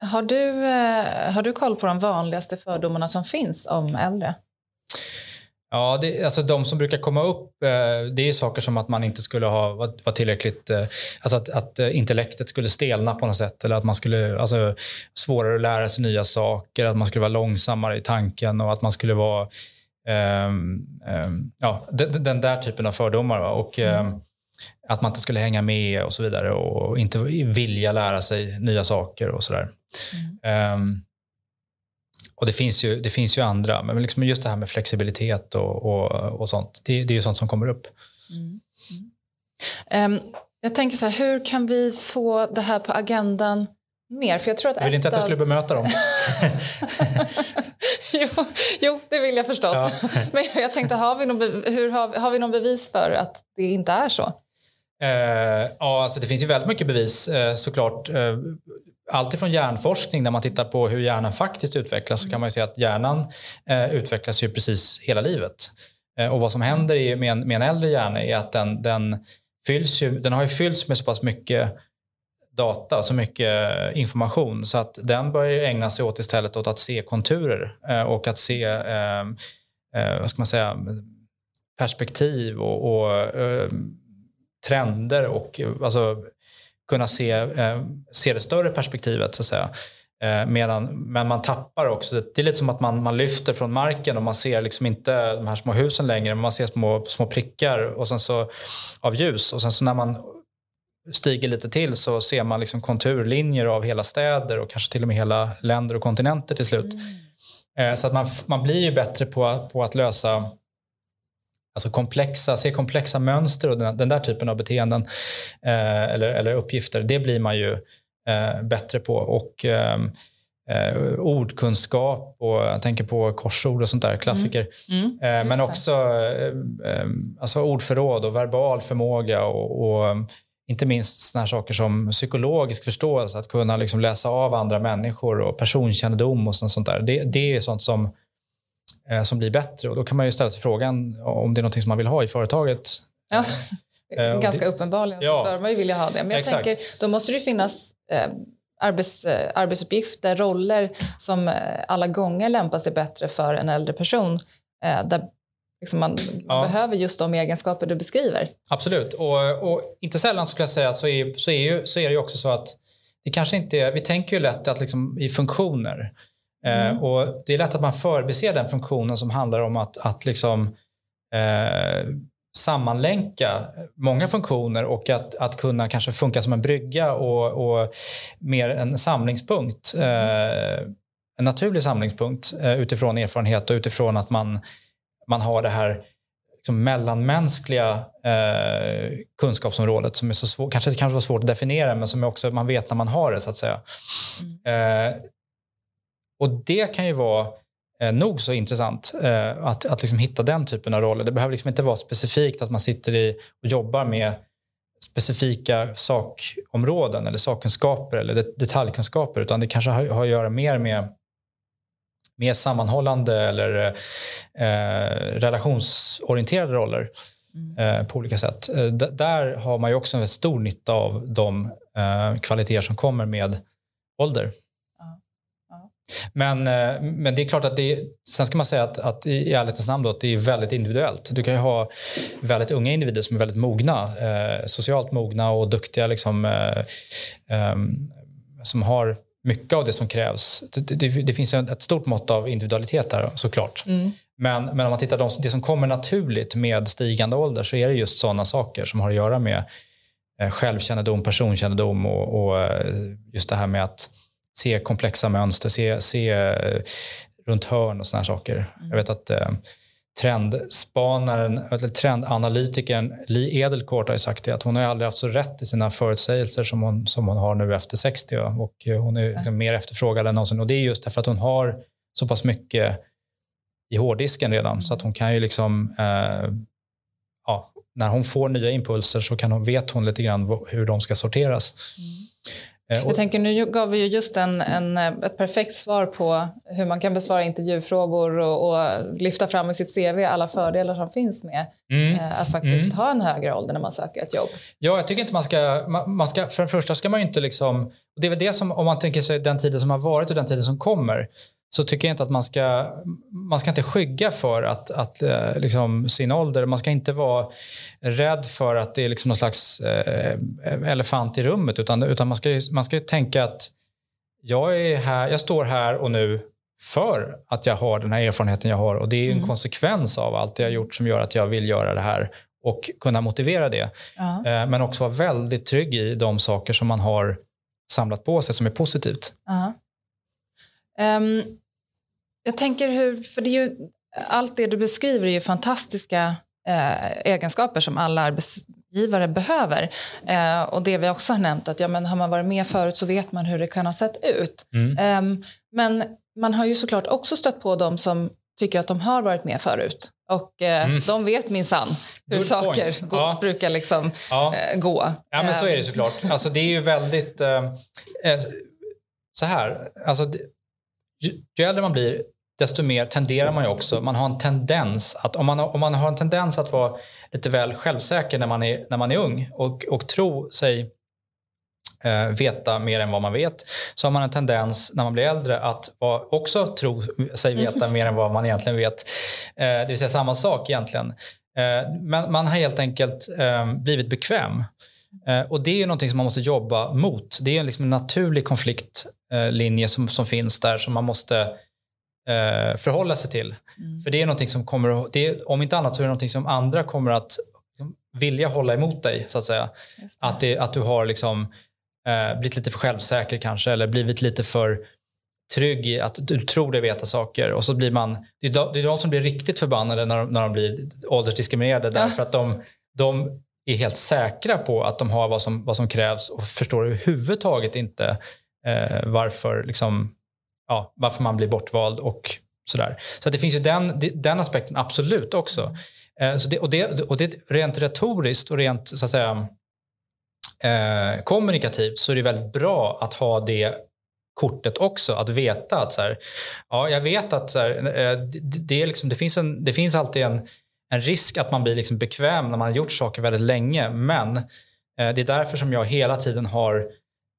Speaker 1: har, du, eh, har du koll på de vanligaste fördomarna som finns om äldre?
Speaker 2: Ja, det, alltså de som brukar komma upp, eh, det är saker som att man inte skulle ha varit tillräckligt, eh, alltså att, att eh, intellektet skulle stelna på något sätt eller att man skulle, alltså svårare att lära sig nya saker, att man skulle vara långsammare i tanken och att man skulle vara, um, ja, den, den, där typen av fördomar. Va? Och mm. att man inte skulle hänga med och så vidare och inte vilja lära sig nya saker och sådär. Mm. Och det finns ju, det finns ju andra, men liksom just det här med flexibilitet och, och, och sånt, det, det är ju sånt som kommer upp. Mm.
Speaker 1: Mm. Um, jag tänker så här, hur kan vi få det här på agendan mer? För jag tror att
Speaker 2: du vill inte att jag skulle bemöta dem?
Speaker 1: jo, jo, det vill jag förstås. Ja. Men jag tänkte, har vi, någon, hur, har, har vi någon bevis för att det inte är så?
Speaker 2: Uh, ja, alltså det finns ju väldigt mycket bevis uh, såklart. Uh, Alltifrån hjärnforskning, när man tittar på hur hjärnan faktiskt utvecklas, så kan man ju se att hjärnan eh, utvecklas ju precis hela livet. Eh, och vad som händer i, med, en, med en äldre hjärna är att den, den, fylls ju, den har ju fyllts med så pass mycket data, så mycket eh, information, så att den börjar ägna sig åt istället åt att se konturer eh, och att se eh, eh, vad ska man säga, perspektiv och, och eh, trender och alltså, kunna se, eh, se det större perspektivet så att säga. Eh, medan, men man tappar också, det är lite som att man, man lyfter från marken och man ser liksom inte de här små husen längre, men man ser små, små prickar och sen så, av ljus. Och sen så när man stiger lite till så ser man liksom konturlinjer av hela städer och kanske till och med hela länder och kontinenter till slut. Mm. Eh, så att man, man blir ju bättre på, på att lösa Alltså komplexa, se komplexa mönster och den, den där typen av beteenden eh, eller, eller uppgifter, det blir man ju eh, bättre på. Och ehm, eh, ordkunskap och jag tänker på korsord och sånt där, klassiker. Mm. Mm, eh, men också eh, ehm, alltså ordförråd och verbal förmåga och, och inte minst såna här saker som psykologisk förståelse, att kunna liksom läsa av andra människor och personkännedom och sånt, sånt där. Det, det är sånt som, eh, som blir bättre och då kan man ju ställa sig frågan om det är något som man vill ha i företaget.
Speaker 1: Ja. Eh, Ganska det, uppenbarligen ja, så bör man ju vilja ha det. Men jag exakt. tänker, då måste det finnas eh, arbets, eh, arbetsuppgifter, roller som eh, alla gånger lämpar sig bättre för en äldre person. Eh, där liksom man ja. behöver just de egenskaper du beskriver.
Speaker 2: Absolut, och, och inte sällan skulle jag säga så är, så är, ju, så är det ju också så att det kanske inte är, vi tänker ju lätt att liksom i funktioner. Mm. Eh, och det är lätt att man förbiser den funktionen som handlar om att, att liksom, eh, sammanlänka många funktioner och att, att kunna kanske funka som en brygga och, och mer en samlingspunkt. Eh, en naturlig samlingspunkt eh, utifrån erfarenhet och utifrån att man, man har det här liksom mellanmänskliga eh, kunskapsområdet som är så svårt, kanske det kanske var svårt att definiera men som också man vet när man har det så att säga. Mm. Eh, och det kan ju vara eh, nog så intressant eh, att, att liksom hitta den typen av roller. Det behöver liksom inte vara specifikt att man sitter i och jobbar med specifika sakområden eller sakkunskaper eller detaljkunskaper utan det kanske har, har att göra mer med mer sammanhållande eller eh, relationsorienterade roller mm. eh, på olika sätt. Eh, där har man ju också en stor nytta av de eh, kvaliteter som kommer med ålder. Men, eh, men det är klart att det sen ska man säga att, att i ärlighetens namn då, att det är väldigt individuellt. Du kan ju ha väldigt unga individer som är väldigt mogna, eh, socialt mogna och duktiga liksom, eh, eh, som har mycket av det som krävs. Det, det, det finns ett stort mått av individualitet där såklart. Mm. Men, men om man tittar på det som kommer naturligt med stigande ålder så är det just sådana saker som har att göra med eh, självkännedom, personkännedom och, och eh, just det här med att se komplexa mönster, se, se eh, runt hörn och sådana saker. Mm. Jag vet att eh, trendspanaren, eller trendanalytikern Li Edelkort har sagt det, att hon har aldrig haft så rätt i sina förutsägelser som hon, som hon har nu efter 60. Och eh, hon är liksom mer efterfrågad än någonsin. Och det är just därför att hon har så pass mycket i hårddisken redan. Mm. Så att hon kan ju liksom, eh, ja, när hon får nya impulser så kan hon, vet hon lite grann hur de ska sorteras. Mm.
Speaker 1: Eh, Jag tänker, nu gav vi ju just en, en, ett perfekt svar på hur man kan besvara intervjufrågor och, och lyfta fram i sitt CV alla fördelar som finns med mm. Eh, att faktiskt mm. ha en högre ålder när man söker ett jobb.
Speaker 2: Ja, jag tycker inte man ska, man, man ska för det första ska man ju inte liksom, det är väl det som, om man tänker sig den tiden som har varit och den tiden som kommer, så tycker jag inte att man ska, man ska inte skygga för att, att eh, liksom, sin ålder. Man ska inte vara rädd för att det är liksom någon slags eh, elefant i rummet utan, utan man, ska, man ska tänka att jag, är här, jag står här och nu för att jag har den här erfarenheten jag har och det är en mm. konsekvens av allt jag har gjort som gör att jag vill göra det här och kunna motivera det. Ja. Eh, men också vara väldigt trygg i de saker som man har samlat på sig som är positivt. Ja.
Speaker 1: Um, jag tänker hur, för det är ju, allt det du beskriver är ju fantastiska eh, egenskaper som alla arbetsgivare behöver. Eh, och det vi också har nämnt, att ja, men har man varit med förut så vet man hur det kan ha sett ut. Mm. Eh, men man har ju såklart också stött på de som tycker att de har varit med förut. Och eh, mm. de vet minsann hur Good saker gå, ja. brukar liksom, ja. eh, gå.
Speaker 2: Ja, men så är det ehm. såklart. Alltså, det är ju väldigt... Eh, eh, så här, alltså, ju, ju äldre man blir, desto mer tenderar man ju också, man har en tendens att, om man, om man har en tendens att vara lite väl självsäker när man är, när man är ung och, och tro sig eh, veta mer än vad man vet, så har man en tendens när man blir äldre att vara, också tro sig veta mer än vad man egentligen vet. Eh, det vill säga samma sak egentligen. Eh, men man har helt enkelt eh, blivit bekväm. Eh, och det är ju någonting som man måste jobba mot. Det är liksom en naturlig konfliktlinje som, som finns där som man måste eh, förhålla sig till. Mm. För det är någonting som kommer, det är, om inte annat så är det någonting som andra kommer att vilja hålla emot dig så att säga. Det. Att, det, att du har liksom, eh, blivit lite för självsäker kanske eller blivit lite för trygg i att du tror dig veta saker och så blir man, det är de, det är de som blir riktigt förbannade när de, när de blir åldersdiskriminerade ja. därför att de, de är helt säkra på att de har vad som, vad som krävs och förstår överhuvudtaget inte eh, varför, liksom, ja, varför man blir bortvald och sådär. Så det finns ju den, den aspekten absolut också. Eh, så det, och, det, och det rent retoriskt och rent så att säga eh, kommunikativt så är det väldigt bra att ha det kortet också. Att veta att så här, ja, jag vet att så här, eh, det, det, är liksom, det, finns en, det finns alltid en, en risk att man blir liksom bekväm när man har gjort saker väldigt länge. Men eh, det är därför som jag hela tiden har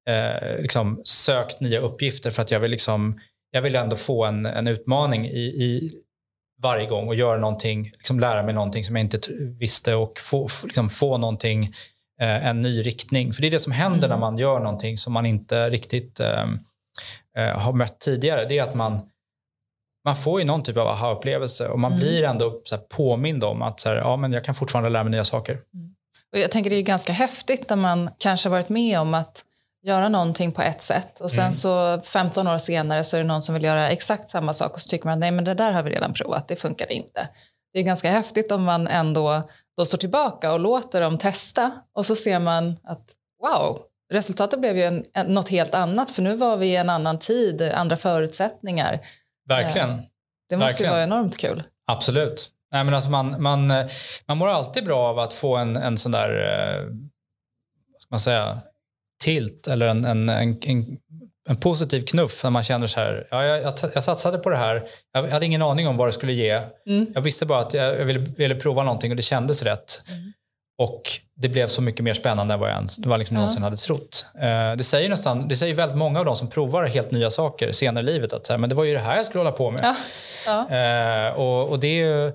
Speaker 2: eh, liksom sökt nya uppgifter för att jag vill, liksom, jag vill ändå få en, en utmaning i, i varje gång och göra någonting, liksom lära mig någonting som jag inte visste och få, liksom få någonting, eh, en ny riktning. För det är det som händer mm. när man gör någonting som man inte riktigt eh, eh, har mött tidigare. Det är att man, man får ju någon typ av aha-upplevelse och man mm. blir ändå så påmind om att så här, ja, men jag kan fortfarande lära mig nya saker. Mm.
Speaker 1: Och jag tänker det är ganska häftigt när man kanske varit med om att göra någonting på ett sätt och sen mm. så 15 år senare så är det någon som vill göra exakt samma sak och så tycker man nej men det där har vi redan provat, det funkar inte. Det är ganska häftigt om man ändå då står tillbaka och låter dem testa och så ser man att wow, resultatet blev ju en, något helt annat för nu var vi i en annan tid, andra förutsättningar.
Speaker 2: Verkligen. Eh,
Speaker 1: det måste
Speaker 2: Verkligen.
Speaker 1: vara enormt kul.
Speaker 2: Absolut. Nej, men alltså man, man, man mår alltid bra av att få en, en sån där, eh, vad ska man säga, tilt eller en, en, en, en, positiv knuff när man känner så här, ja, jag, jag, jag satsade på det här, jag hade ingen aning om vad det skulle ge. Mm. Jag visste bara att jag ville, ville prova någonting och det kändes rätt. Mm. Och det blev så mycket mer spännande än vad jag ens, vad liksom ja. någonsin hade trott. Uh, det, säger nästan, det säger väldigt många av de som provar helt nya saker senare i livet att så här, men det var ju det här jag skulle hålla på med. Ja. Ja. Uh, och, och det är ju,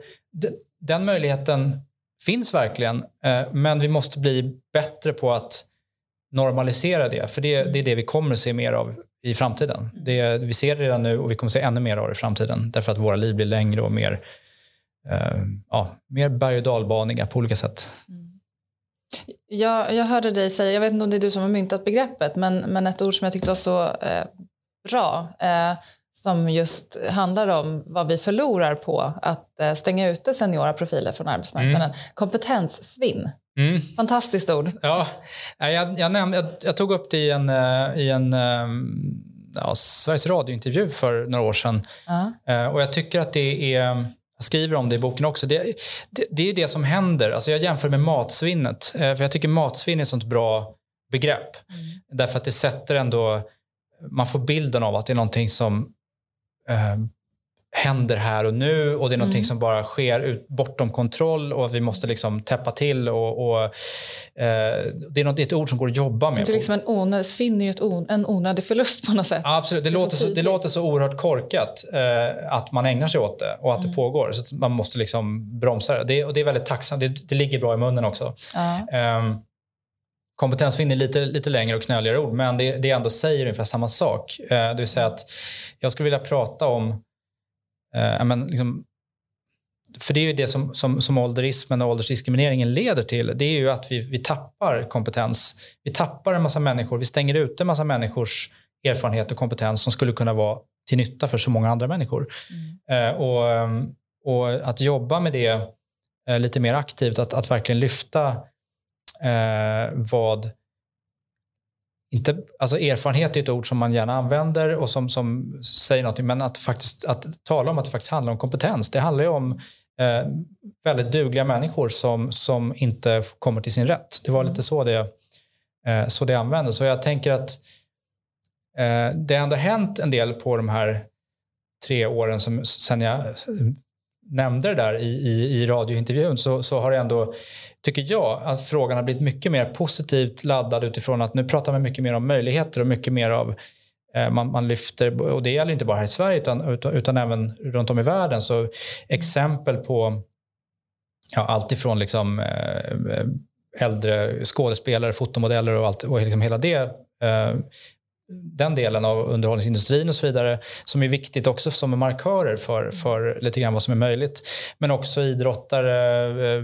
Speaker 2: den möjligheten finns verkligen, uh, men vi måste bli bättre på att normalisera det. För det, det är det vi kommer att se mer av i framtiden. Det, vi ser det redan nu och vi kommer att se ännu mer av det i framtiden. Därför att våra liv blir längre och mer, eh, ja, mer berg och dalbaniga på olika sätt. Mm.
Speaker 1: Jag, jag hörde dig säga, jag vet inte om det är du som har myntat begreppet, men, men ett ord som jag tyckte var så eh, bra, eh, som just handlar om vad vi förlorar på att eh, stänga ute seniora profiler från arbetsmarknaden. Mm. Kompetenssvinn. Mm. Fantastiskt ord.
Speaker 2: Ja, jag, jag, näm, jag, jag, tog upp det i en, eh, i en ehm, ja, Sveriges Radio-intervju för några år sedan. Uh. Och jag tycker att det är, jag skriver om det i boken också, det, det, det är det som händer. Alltså jag jämför med matsvinnet, eh, för jag tycker matsvinn är ett sånt bra begrepp. Mm. Därför att det sätter ändå, man får bilden av att det är någonting som eh, händer här och nu och det är någonting mm. som bara sker ut, bortom kontroll och vi måste liksom täppa till. Och, och eh, det, är något, det är ett ord som går att jobba med.
Speaker 1: Det är liksom en onödig, svinn är ett on, en onödig förlust på något sätt.
Speaker 2: Ja, absolut, det, det låter, så, det låter så oerhört korkat eh, att man ägnar sig åt det och att mm. det pågår. Så man måste liksom bromsa det. det och det är väldigt tacksamt, det, det ligger bra i munnen också. Ja. Um, Kompetensvinn är lite, lite längre och knöligare ord, men det, det ändå säger ungefär samma sak. Eh, det vill säga att jag skulle vilja prata om Eh, men liksom, för det är ju det som, som, som ålderismen och åldersdiskrimineringen leder till. Det är ju att vi, vi tappar kompetens. Vi tappar en massa människor. Vi stänger ute en massa människors erfarenhet och kompetens som skulle kunna vara till nytta för så många andra människor. Mm. Eh, och, och att jobba med det eh, lite mer aktivt, att, att verkligen lyfta eh, vad inte, alltså erfarenhet är ett ord som man gärna använder och som, som säger någonting, men att, faktiskt, att tala om att det faktiskt handlar om kompetens. Det handlar ju om eh, väldigt dugliga människor som, som inte kommer till sin rätt. Det var lite så det, eh, så det användes. Så jag tänker att eh, det har ändå hänt en del på de här tre åren som, sen jag nämnde det där i, i, i radiointervjun så, så har det ändå tycker jag, att frågan har blivit mycket mer positivt laddad utifrån att nu pratar man mycket mer om möjligheter och mycket mer av eh, man, man, lyfter, och det gäller inte bara här i Sverige utan, utan, utan även runt om i världen. Så exempel på ja, allt ifrån liksom, eh, äldre skådespelare, fotomodeller och, allt, och liksom hela det eh, den delen av underhållningsindustrin och så vidare som är viktigt också som markörer för, för lite grann vad som är möjligt. Men också idrottare,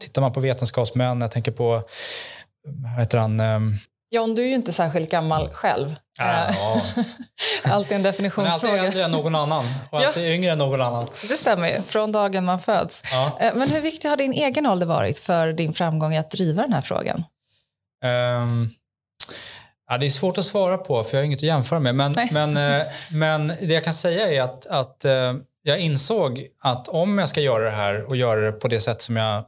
Speaker 2: Tittar man på vetenskapsmän, jag tänker på, vad heter han? Um...
Speaker 1: John, du är ju inte särskilt gammal själv.
Speaker 2: Ja.
Speaker 1: alltid en definitionsfråga.
Speaker 2: Men alltid äldre än någon annan och alltid ja. yngre än någon annan.
Speaker 1: Det stämmer ju, från dagen man föds. Ja. Eh, men hur viktig har din egen ålder varit för din framgång i att driva den här frågan? Um,
Speaker 2: ja, det är svårt att svara på för jag har inget att jämföra med. Men, men, eh, men det jag kan säga är att, att eh, jag insåg att om jag ska göra det här och göra det på det sätt som jag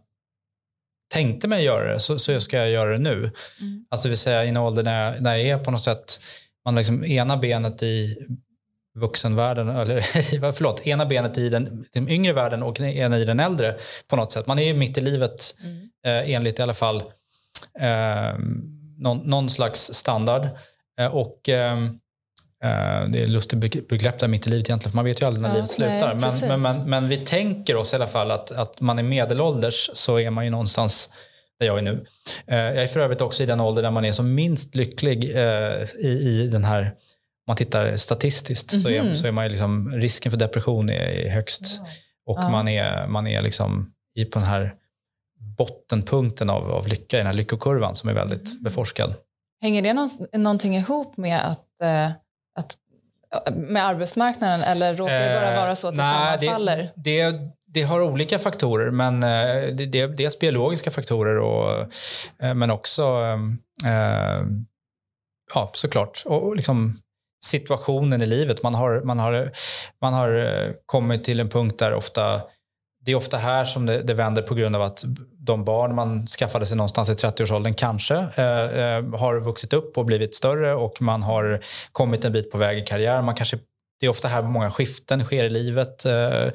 Speaker 2: tänkte mig göra det så, så ska jag göra det nu.
Speaker 1: Mm.
Speaker 2: Alltså vill säga i en ålder när, när jag är på något sätt, man liksom ena benet i vuxenvärlden, eller förlåt, ena benet i den, den yngre världen och ena i den äldre på något sätt. Man är ju mitt i livet
Speaker 1: Mm.
Speaker 2: eh, enligt i alla fall eh, någon, någon slags standard. Eh, och eh, det är lustigt beg- begrepp där mitt i livet egentligen, för man vet ju aldrig när
Speaker 1: Ja,
Speaker 2: livet
Speaker 1: nej,
Speaker 2: slutar. Men,
Speaker 1: precis.
Speaker 2: men, men, men vi tänker oss i alla fall att, att man är medelålders så är man ju någonstans där jag är nu. Eh, jag är för övrigt också i den ålder där man är som minst lycklig eh, i, i den här, om man tittar statistiskt så, är,
Speaker 1: Mhm.
Speaker 2: så är man liksom, risken för depression är, högst. Och
Speaker 1: Ja.
Speaker 2: man är, man är liksom i på den här bottenpunkten av, av lycka, i den här lyckokurvan som är väldigt
Speaker 1: Mm.
Speaker 2: beforskad.
Speaker 1: Hänger det någon, någonting ihop med att, eh, att med arbetsmarknaden eller råkar det bara
Speaker 2: Eh,
Speaker 1: vara så att det
Speaker 2: nej,
Speaker 1: sammanfaller?
Speaker 2: Det, det, det har olika faktorer, men eh, det, det dels biologiska faktorer och, eh, men också eh, ja, såklart och, och liksom situationen i livet. Man har, man, har, man har eh, kommit till en punkt där ofta det är ofta här som det, det vänder på grund av att de barn man skaffade sig någonstans i 30-årsåldern kanske eh, eh, har vuxit upp och blivit större och man har kommit en bit på väg i karriär. Man kanske, det är ofta här många skiften sker i livet, eh,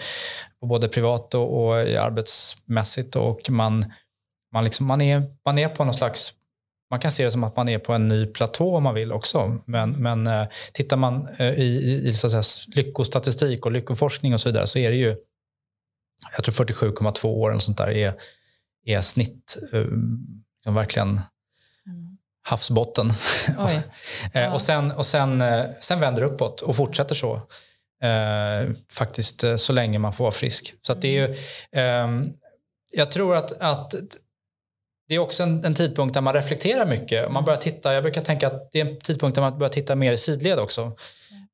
Speaker 2: både privat och, och arbetsmässigt och man, man, liksom, man, är, man är på någon slags man kan se det som att man är på en ny platå om man vill också. Men, men eh, tittar man eh, i, i, i så att säga, lyckostatistik och lyckoforskning och så vidare så är det ju jag tror 47,2 år eller sånt där är, är snitt. eh, Liksom verkligen
Speaker 1: Mm.
Speaker 2: havsbotten. Eh,
Speaker 1: Ja.
Speaker 2: och sen, och sen, eh, sen vänder det uppåt och fortsätter så. Eh, faktiskt eh, så länge man får vara frisk. Så det är ju, ehm, jag tror att, att det är också en, en tidpunkt där man reflekterar mycket. Man börjar titta, jag brukar tänka att det är en tidpunkt där man börjar titta mer i sidled också.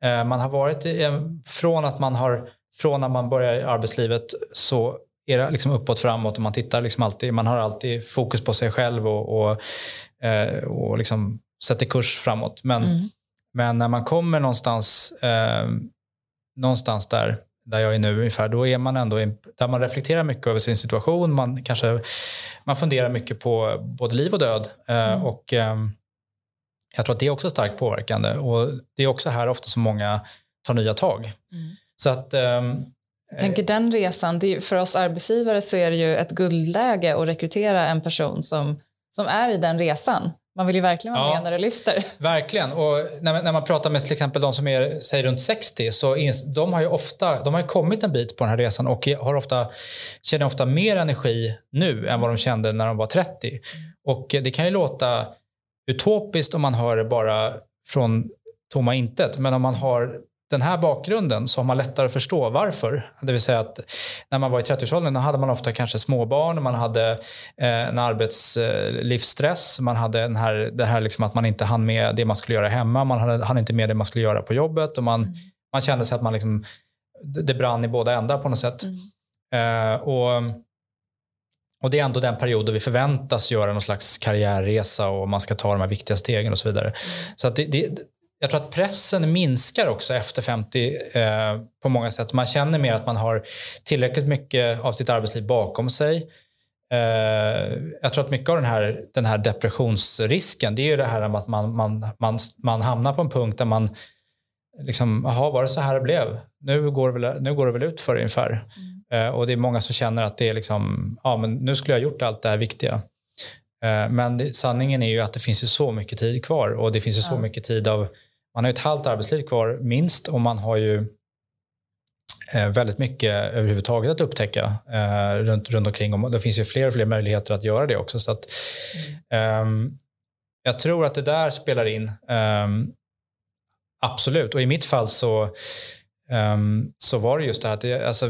Speaker 2: Eh, man har varit i, eh, från att man har från när man börjar i arbetslivet så är det liksom uppåt framåt och man tittar liksom alltid, man har alltid fokus på sig själv och, och, eh, och liksom sätter kurs framåt. Men,
Speaker 1: Mm.
Speaker 2: men när man kommer någonstans, eh, någonstans där, där jag är nu ungefär, då är man ändå, där man reflekterar mycket över sin situation, man kanske man funderar mycket på både liv och död. Eh,
Speaker 1: Mm.
Speaker 2: och ehm, jag tror att det är också starkt påverkande och det är också här ofta som många tar nya tag.
Speaker 1: Mm.
Speaker 2: Så att ehm,
Speaker 1: Jag tänker den resan, det för oss arbetsgivare så är det ju ett guldläge att rekrytera en person som, som är i den resan. Man vill ju verkligen vara
Speaker 2: Ja.
Speaker 1: med när det lyfter.
Speaker 2: Verkligen. Och när, man- när man pratar med till exempel de som är säg, runt 60 så de har ju ofta de har kommit en bit på den här resan och har ofta, känner ofta mer energi nu än vad de kände när de var 30. Och det kan ju låta utopiskt om man hör det bara från tomma intet. Men om man har den här bakgrunden så har man lättare att förstå varför. Det vill säga att när man var i 30-årsåldern då hade man ofta kanske småbarn, man hade eh, en arbetslivsstress, man hade den här, det här liksom att man inte hann med det man skulle göra hemma, man hade, hann inte med det man skulle göra på jobbet och man,
Speaker 1: Mm.
Speaker 2: man kände sig att man liksom, det, brann i båda ändar på något sätt.
Speaker 1: Mm.
Speaker 2: Eh, och, och det är ändå den period då vi förväntas göra någon slags karriärresa och man ska ta de här viktiga stegen och så vidare. Så att det, det, jag tror att pressen minskar också efter 50 eh, på många sätt. Man känner mer att man har tillräckligt mycket av sitt arbetsliv bakom sig. Eh, jag tror att mycket av den här, den här depressionsrisken det är ju det här med att man, man, man, man hamnar på en punkt där man liksom, jaha, var det så här det blev? Nu går det väl, nu går det väl ut för det ungefär. Eh, och det är många som känner att det är liksom, ja men nu skulle jag ha gjort allt det här viktiga. Eh, men sanningen är ju att det finns ju så mycket tid kvar och det finns ju så
Speaker 1: Ja.
Speaker 2: mycket tid av, man har ju ett halvt arbetsliv kvar minst och man har ju eh, väldigt mycket överhuvudtaget att upptäcka eh, runt, runt omkring. Och det finns ju fler och fler möjligheter att göra det också. Så att, ehm, jag tror att det där spelar in. Ehm, absolut. Och i mitt fall så, ehm, så var det just det här att det, alltså,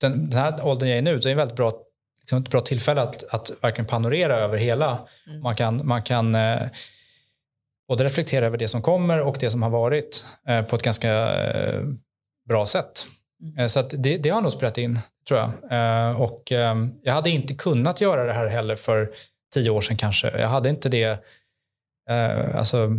Speaker 2: den, den här åldern jag är nu, det är en väldigt bra, liksom ett bra tillfälle att, att verkligen panorera över hela.
Speaker 1: Mm.
Speaker 2: Man kan, man kan eh, både reflektera över det som kommer och det som har varit eh, på ett ganska eh, bra sätt.
Speaker 1: Mm.
Speaker 2: Eh, så det, det har nog spelat in, tror jag. Eh, och eh, jag hade inte kunnat göra det här heller för tio år sedan kanske. Jag hade inte det, eh, alltså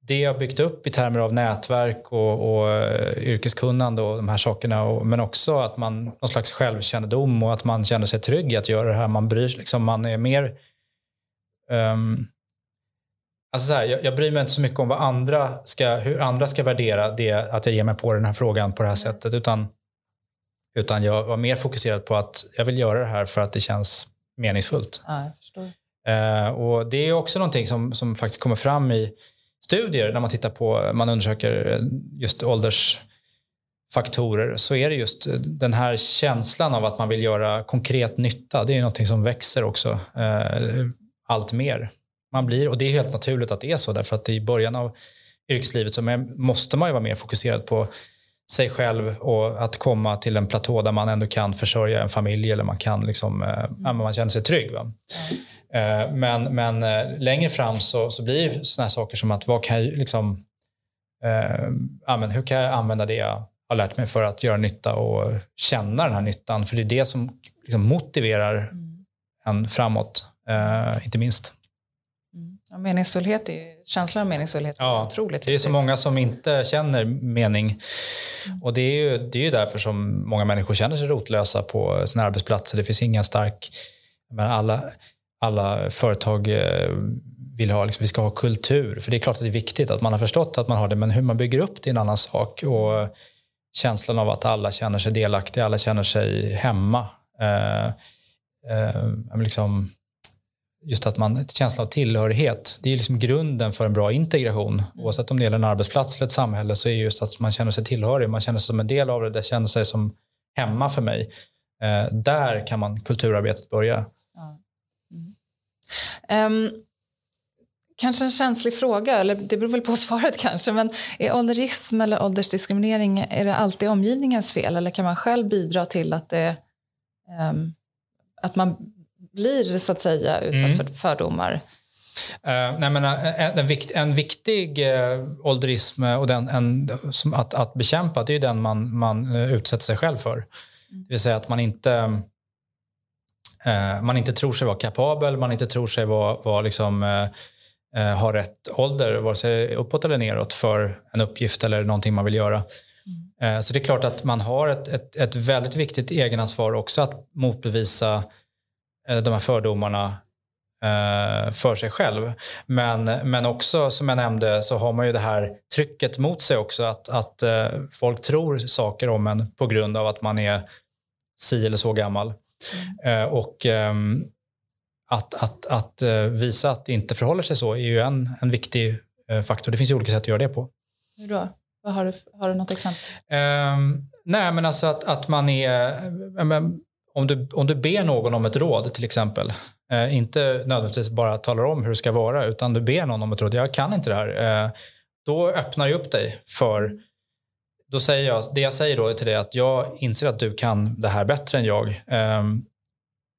Speaker 2: det jag byggt upp i termer av nätverk och, och uh, yrkeskunnande och de här sakerna. Och, men också att man någon slags självkännedom och att man känner sig trygg i att göra det här. Man bryr liksom, man är mer... Um, alltså så här, jag, jag bryr mig inte så mycket om vad andra ska, hur andra ska värdera det att jag ger mig på den här frågan på det här sättet. Utan, utan jag var mer fokuserad på att jag vill göra det här för att det känns meningsfullt.
Speaker 1: Ja.
Speaker 2: Uh, och det är också någonting som, som faktiskt kommer fram i studier när man tittar på, man undersöker just åldersfaktorer så är det just den här känslan av att man vill göra konkret nytta. Det är någonting som växer också uh, allt mer. Man blir, och det är helt naturligt att det är så därför att i början av yrkeslivet så måste man ju vara mer fokuserad på sig själv och att komma till en platå där man ändå kan försörja en familj eller man kan liksom, mm. man känner sig trygg. Va? Mm. Men, men eh, längre fram så, så blir sådana saker som att vad kan jag, liksom, eh, hur kan jag använda det jag har lärt mig för att göra nytta och känna den här nyttan? För det är det som liksom motiverar mm. en framåt, inte minst.
Speaker 1: Ja, meningsfullhet är, känslan av meningsfullhet är
Speaker 2: ja,
Speaker 1: otroligt viktigt.
Speaker 2: Det är så många som inte känner mening. Mm. Och det är, ju, det är ju därför som många människor känner sig rotlösa på sina arbetsplatser. Det finns ingen stark... Men alla, alla företag eh, vill ha, liksom, vi ska ha kultur. För det är klart att det är viktigt att man har förstått att man har det, men hur man bygger upp det är en annan sak. Och känslan av att alla känner sig delaktiga, alla känner sig hemma. Eh, eh, liksom, just att man, känslan av tillhörighet, det är liksom grunden för en bra integration. Mm. Oavsett om det gäller en arbetsplats eller ett samhälle så är just att man känner sig tillhörig, man känner sig som en del av det, det känner sig som hemma för mig. Eh, där kan man kulturarbetet börja.
Speaker 1: Um, kanske en känslig fråga, eller det beror väl på svaret kanske, men är ålderism eller åldersdiskriminering, är det alltid omgivningens fel eller kan man själv bidra till att, det, um, att man blir så att säga utsatt mm. för fördomar?
Speaker 2: Uh, nej, men, uh, en, vikt, en viktig uh, ålderism och den, en, som att, att bekämpa det är den man, man uh, utsätter sig själv för. Mm. Det vill säga att man inte eh, man inte tror sig vara kapabel, man inte tror sig vara, vara liksom, eh, eh, ha rätt ålder, vare sig uppåt eller neråt för en uppgift eller någonting man vill göra. Mm. Eh, så det är klart att man har ett, ett, ett väldigt viktigt egenansvar också att motbevisa eh, de här fördomarna eh, för sig själv. Men, men också som jag nämnde så har man ju det här trycket mot sig också att, att folk tror saker om en på grund av att man är si eller så gammal. Mm. Och ehm, att, att, att eh, visa att det inte förhåller sig så är ju en, en viktig eh, faktor. Det finns ju olika sätt att göra det på.
Speaker 1: Hur då? har, du, har du något exempel?
Speaker 2: Um, nej, men alltså att, att man är... om, du, om du ber någon om ett råd till exempel, uh, inte nödvändigtvis bara talar om hur det ska vara, utan du ber någon om ett råd, jag kan inte det här, uh, då öppnar du upp dig för då säger jag, det jag säger då till dig är att jag inser att du kan det här bättre än jag. Um,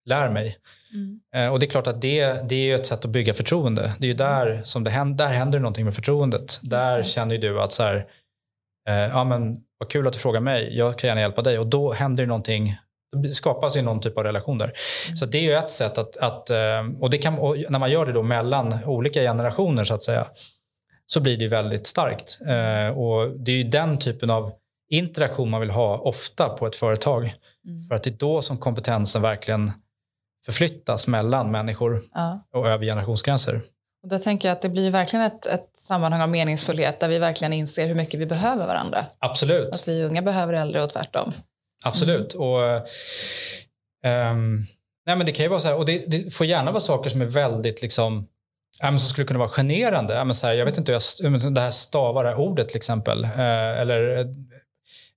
Speaker 2: lär mig. Mm. Uh, och det är klart att det, det är ett sätt att bygga förtroende. Det är ju där som det händer, där händer någonting med förtroendet. Där känner du att så här, uh, ja men vad kul att du frågar mig, jag kan gärna hjälpa dig. Och då händer det någonting, det skapas ju någon typ av relation där. Mm. Så det är ju ett sätt att, att uh, och, det kan, och när man gör det då mellan olika generationer så att säga, så blir det väldigt starkt. Eh, och Det är ju den typen av interaktion man vill ha ofta på ett företag. Mm. För att det är då som kompetensen verkligen förflyttas mellan människor ja. och över generationsgränser.
Speaker 1: Och då tänker jag att det blir verkligen ett, ett sammanhang av meningsfullhet där vi verkligen inser hur mycket vi behöver varandra.
Speaker 2: Absolut.
Speaker 1: Att vi unga behöver äldre och tvärtom.
Speaker 2: Absolut. Mm. Och, um, nej men det kan ju vara så här, och det, det, får gärna vara saker som är väldigt liksom, som skulle kunna vara generande. Så här, jag vet inte hur jag det här stavar det här ordet till exempel. Eh, eller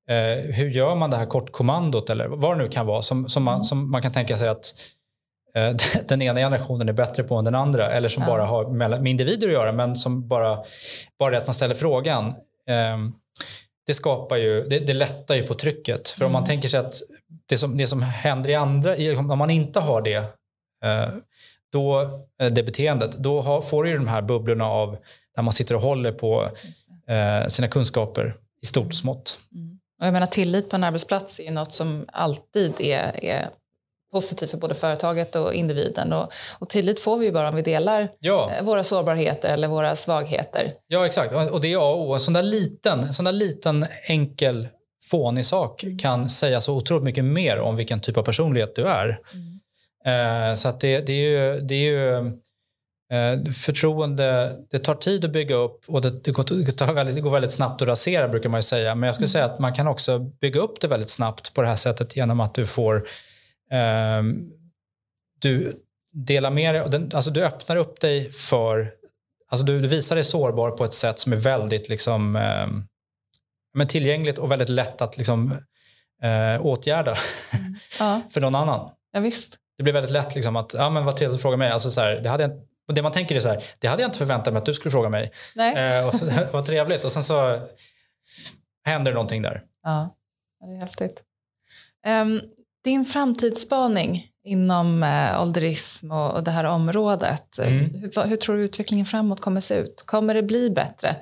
Speaker 2: eh, hur gör man det här kortkommandot eller vad det nu kan vara som, som, man, mm. som man kan tänka sig att eh, den ena generationen är bättre på än den andra eller som ja. bara har med, med individer att göra men som bara, bara det att man ställer frågan ehm, det skapar ju, det, det lättar ju på trycket. För mm. om man mm. tänker sig att det som, det som händer i andra, om man inte har det då, eh, det beteendet, då har, får du ju de här bubblorna av när man sitter och håller på eh, sina kunskaper i stort och smått.
Speaker 1: Mm. Och jag menar tillit på en arbetsplats är något som alltid är, är positivt för både företaget och individen. Och, och tillit får vi ju bara om vi delar ja. Eh, våra sårbarheter eller våra svagheter.
Speaker 2: Ja, exakt. Och det är A och O. En sån där liten, en sån där liten enkel fånig sak mm. kan säga så otroligt mycket mer om vilken typ av personlighet du är. Mm. Eh, så att det, det, är ju, det är ju eh, förtroende, det tar tid att bygga upp och det, det, går, väldigt, det går väldigt snabbt att rasera brukar man ju säga. Men jag skulle mm. säga att man kan också bygga upp det väldigt snabbt på det här sättet genom att du får du delar med dig, alltså du öppnar upp dig för, alltså du, du, visar dig sårbar på ett sätt som är väldigt liksom, eh, men tillgängligt och väldigt lätt att liksom, eh, åtgärda mm. ja. för någon annan.
Speaker 1: Ja, visst.
Speaker 2: Det blir väldigt lätt liksom att, ja men vad trevligt att fråga mig. Alltså så här, det, hade jag, och det man tänker är så här, det hade jag inte förväntat mig att du skulle fråga mig.
Speaker 1: Nej.
Speaker 2: Eh, och så, vad trevligt. Och sen så händer det någonting där.
Speaker 1: Ja, det är häftigt. Um, din framtidsspaning inom eh, ålderism och, och det här området, mm. hur, hur, tror du utvecklingen framåt kommer se ut? Kommer det bli bättre?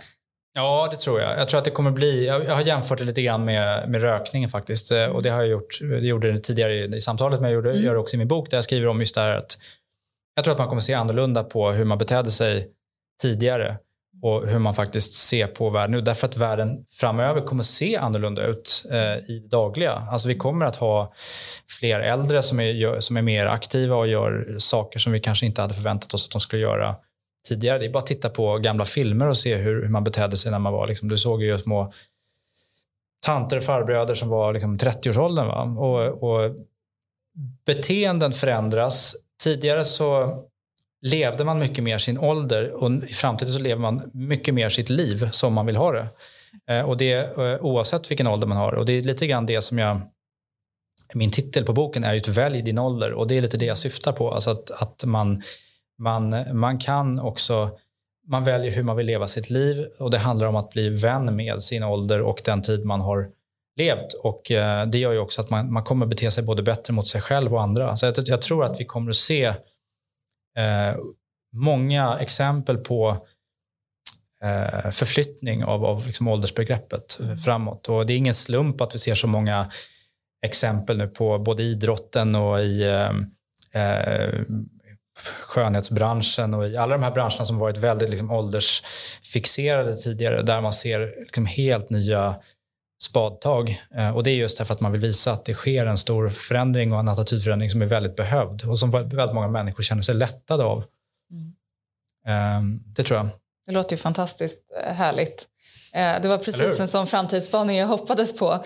Speaker 2: Ja, det tror jag. Jag tror att det kommer bli... Jag, jag har jämfört det lite grann med, med rökningen faktiskt. Eh, och det har jag gjort. Det gjorde det tidigare i, i samtalet, men jag gjorde, mm. gör det också i min bok där jag skriver om just det här att jag tror att man kommer se annorlunda på hur man betedde sig tidigare och hur man faktiskt ser på världen nu. Därför att världen framöver kommer se annorlunda ut eh, i det dagliga. Alltså vi kommer att ha fler äldre som är, som är mer aktiva och gör saker som vi kanske inte hade förväntat oss att de skulle göra tidigare. Det är bara att titta på gamla filmer och se hur, hur man betedde sig när man var, liksom, du såg ju små tanter och farbröder som var liksom 30-årsåldern. Va? Och, och beteenden förändras. Tidigare så levde man mycket mer sin ålder och i framtiden så lever man mycket mer sitt liv som man vill ha det. Eh, och det eh, oavsett vilken ålder man har. Och det är lite grann det som jag min titel på boken är ju Välj din ålder och det är lite det jag syftar på. Alltså att, att man man, man kan också man väljer hur man vill leva sitt liv och det handlar om att bli vän med sin ålder och den tid man har levt. Och eh, Det gör ju också att man, man kommer bete sig både bättre mot sig själv och andra. Så jag, jag tror att vi kommer att se eh, många exempel på eh, förflyttning av, av liksom åldersbegreppet mm. framåt. Och Det är ingen slump att vi ser så många exempel nu på både idrotten och i eh, eh skönhetsbranschen och i alla de här branscherna som varit väldigt liksom, åldersfixerade tidigare där man ser liksom, helt nya spadtag. Eh, och det är just därför att man vill visa att det sker en stor förändring och en attitydförändring som är väldigt behövd och som väldigt många människor känner sig lättade av. Mm. Eh, det tror jag.
Speaker 1: Det låter ju fantastiskt eh, härligt. Eh, det var precis en sån framtidsspaning jag hoppades på.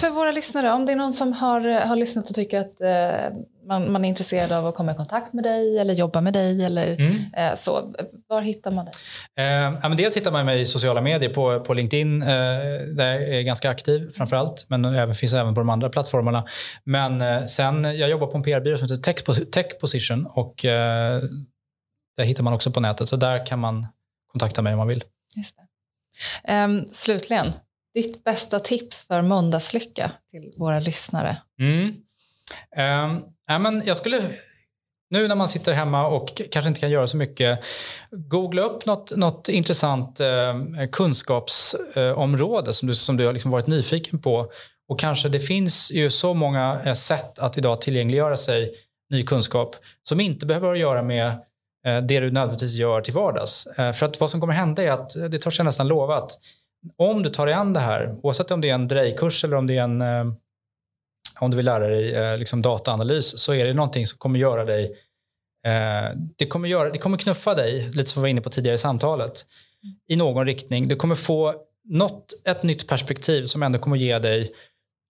Speaker 1: För våra lyssnare, om det är någon som har, har lyssnat och tycker att eh, man, man är intresserad av att komma i kontakt med dig eller jobba med dig eller mm. Eh, så, var hittar man dig?
Speaker 2: Ja, men dels hittar man mig i sociala medier på, på LinkedIn där jag är ganska aktiv framför allt, men även, finns även på de andra plattformarna. Men sen, jag jobbar på en PR-byrå som heter Tech, Tech Position och där hittar man också på nätet, så där kan man kontakta mig om man vill.
Speaker 1: Just det. Um, slutligen, ditt bästa tips för måndagslycka till våra lyssnare?
Speaker 2: Mm. Ehm, um, ja, men jag skulle, nu när man sitter hemma och kanske inte kan göra så mycket, googla upp något, något intressant eh, kunskapsområde eh, som du, som du har liksom varit nyfiken på. Och kanske det finns ju så många eh, sätt att idag tillgängliggöra sig ny kunskap som inte behöver att göra med Eh, det du nödvändigtvis gör till vardags. Eh, för att vad som kommer hända är att, det tar sig nästan lova att om du tar dig an det här, oavsett om det är en drejkurs eller om det är en eh, om du vill lära dig liksom dataanalys så är det någonting som kommer göra dig det kommer, göra, det kommer knuffa dig, lite som vi var inne på tidigare i samtalet, i någon riktning. Du kommer få något, ett nytt perspektiv som ändå kommer ge dig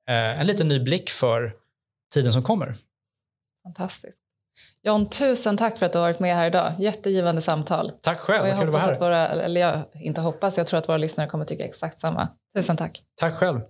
Speaker 2: en liten ny blick för tiden som kommer.
Speaker 1: Fantastiskt. John, tusen tack för att du har varit med här idag. Jättegivande samtal.
Speaker 2: Tack själv,
Speaker 1: vad
Speaker 2: kul att vara här.
Speaker 1: Att våra, eller jag inte hoppas, jag tror att våra lyssnare kommer tycka exakt samma. Tusen tack.
Speaker 2: Tack själv.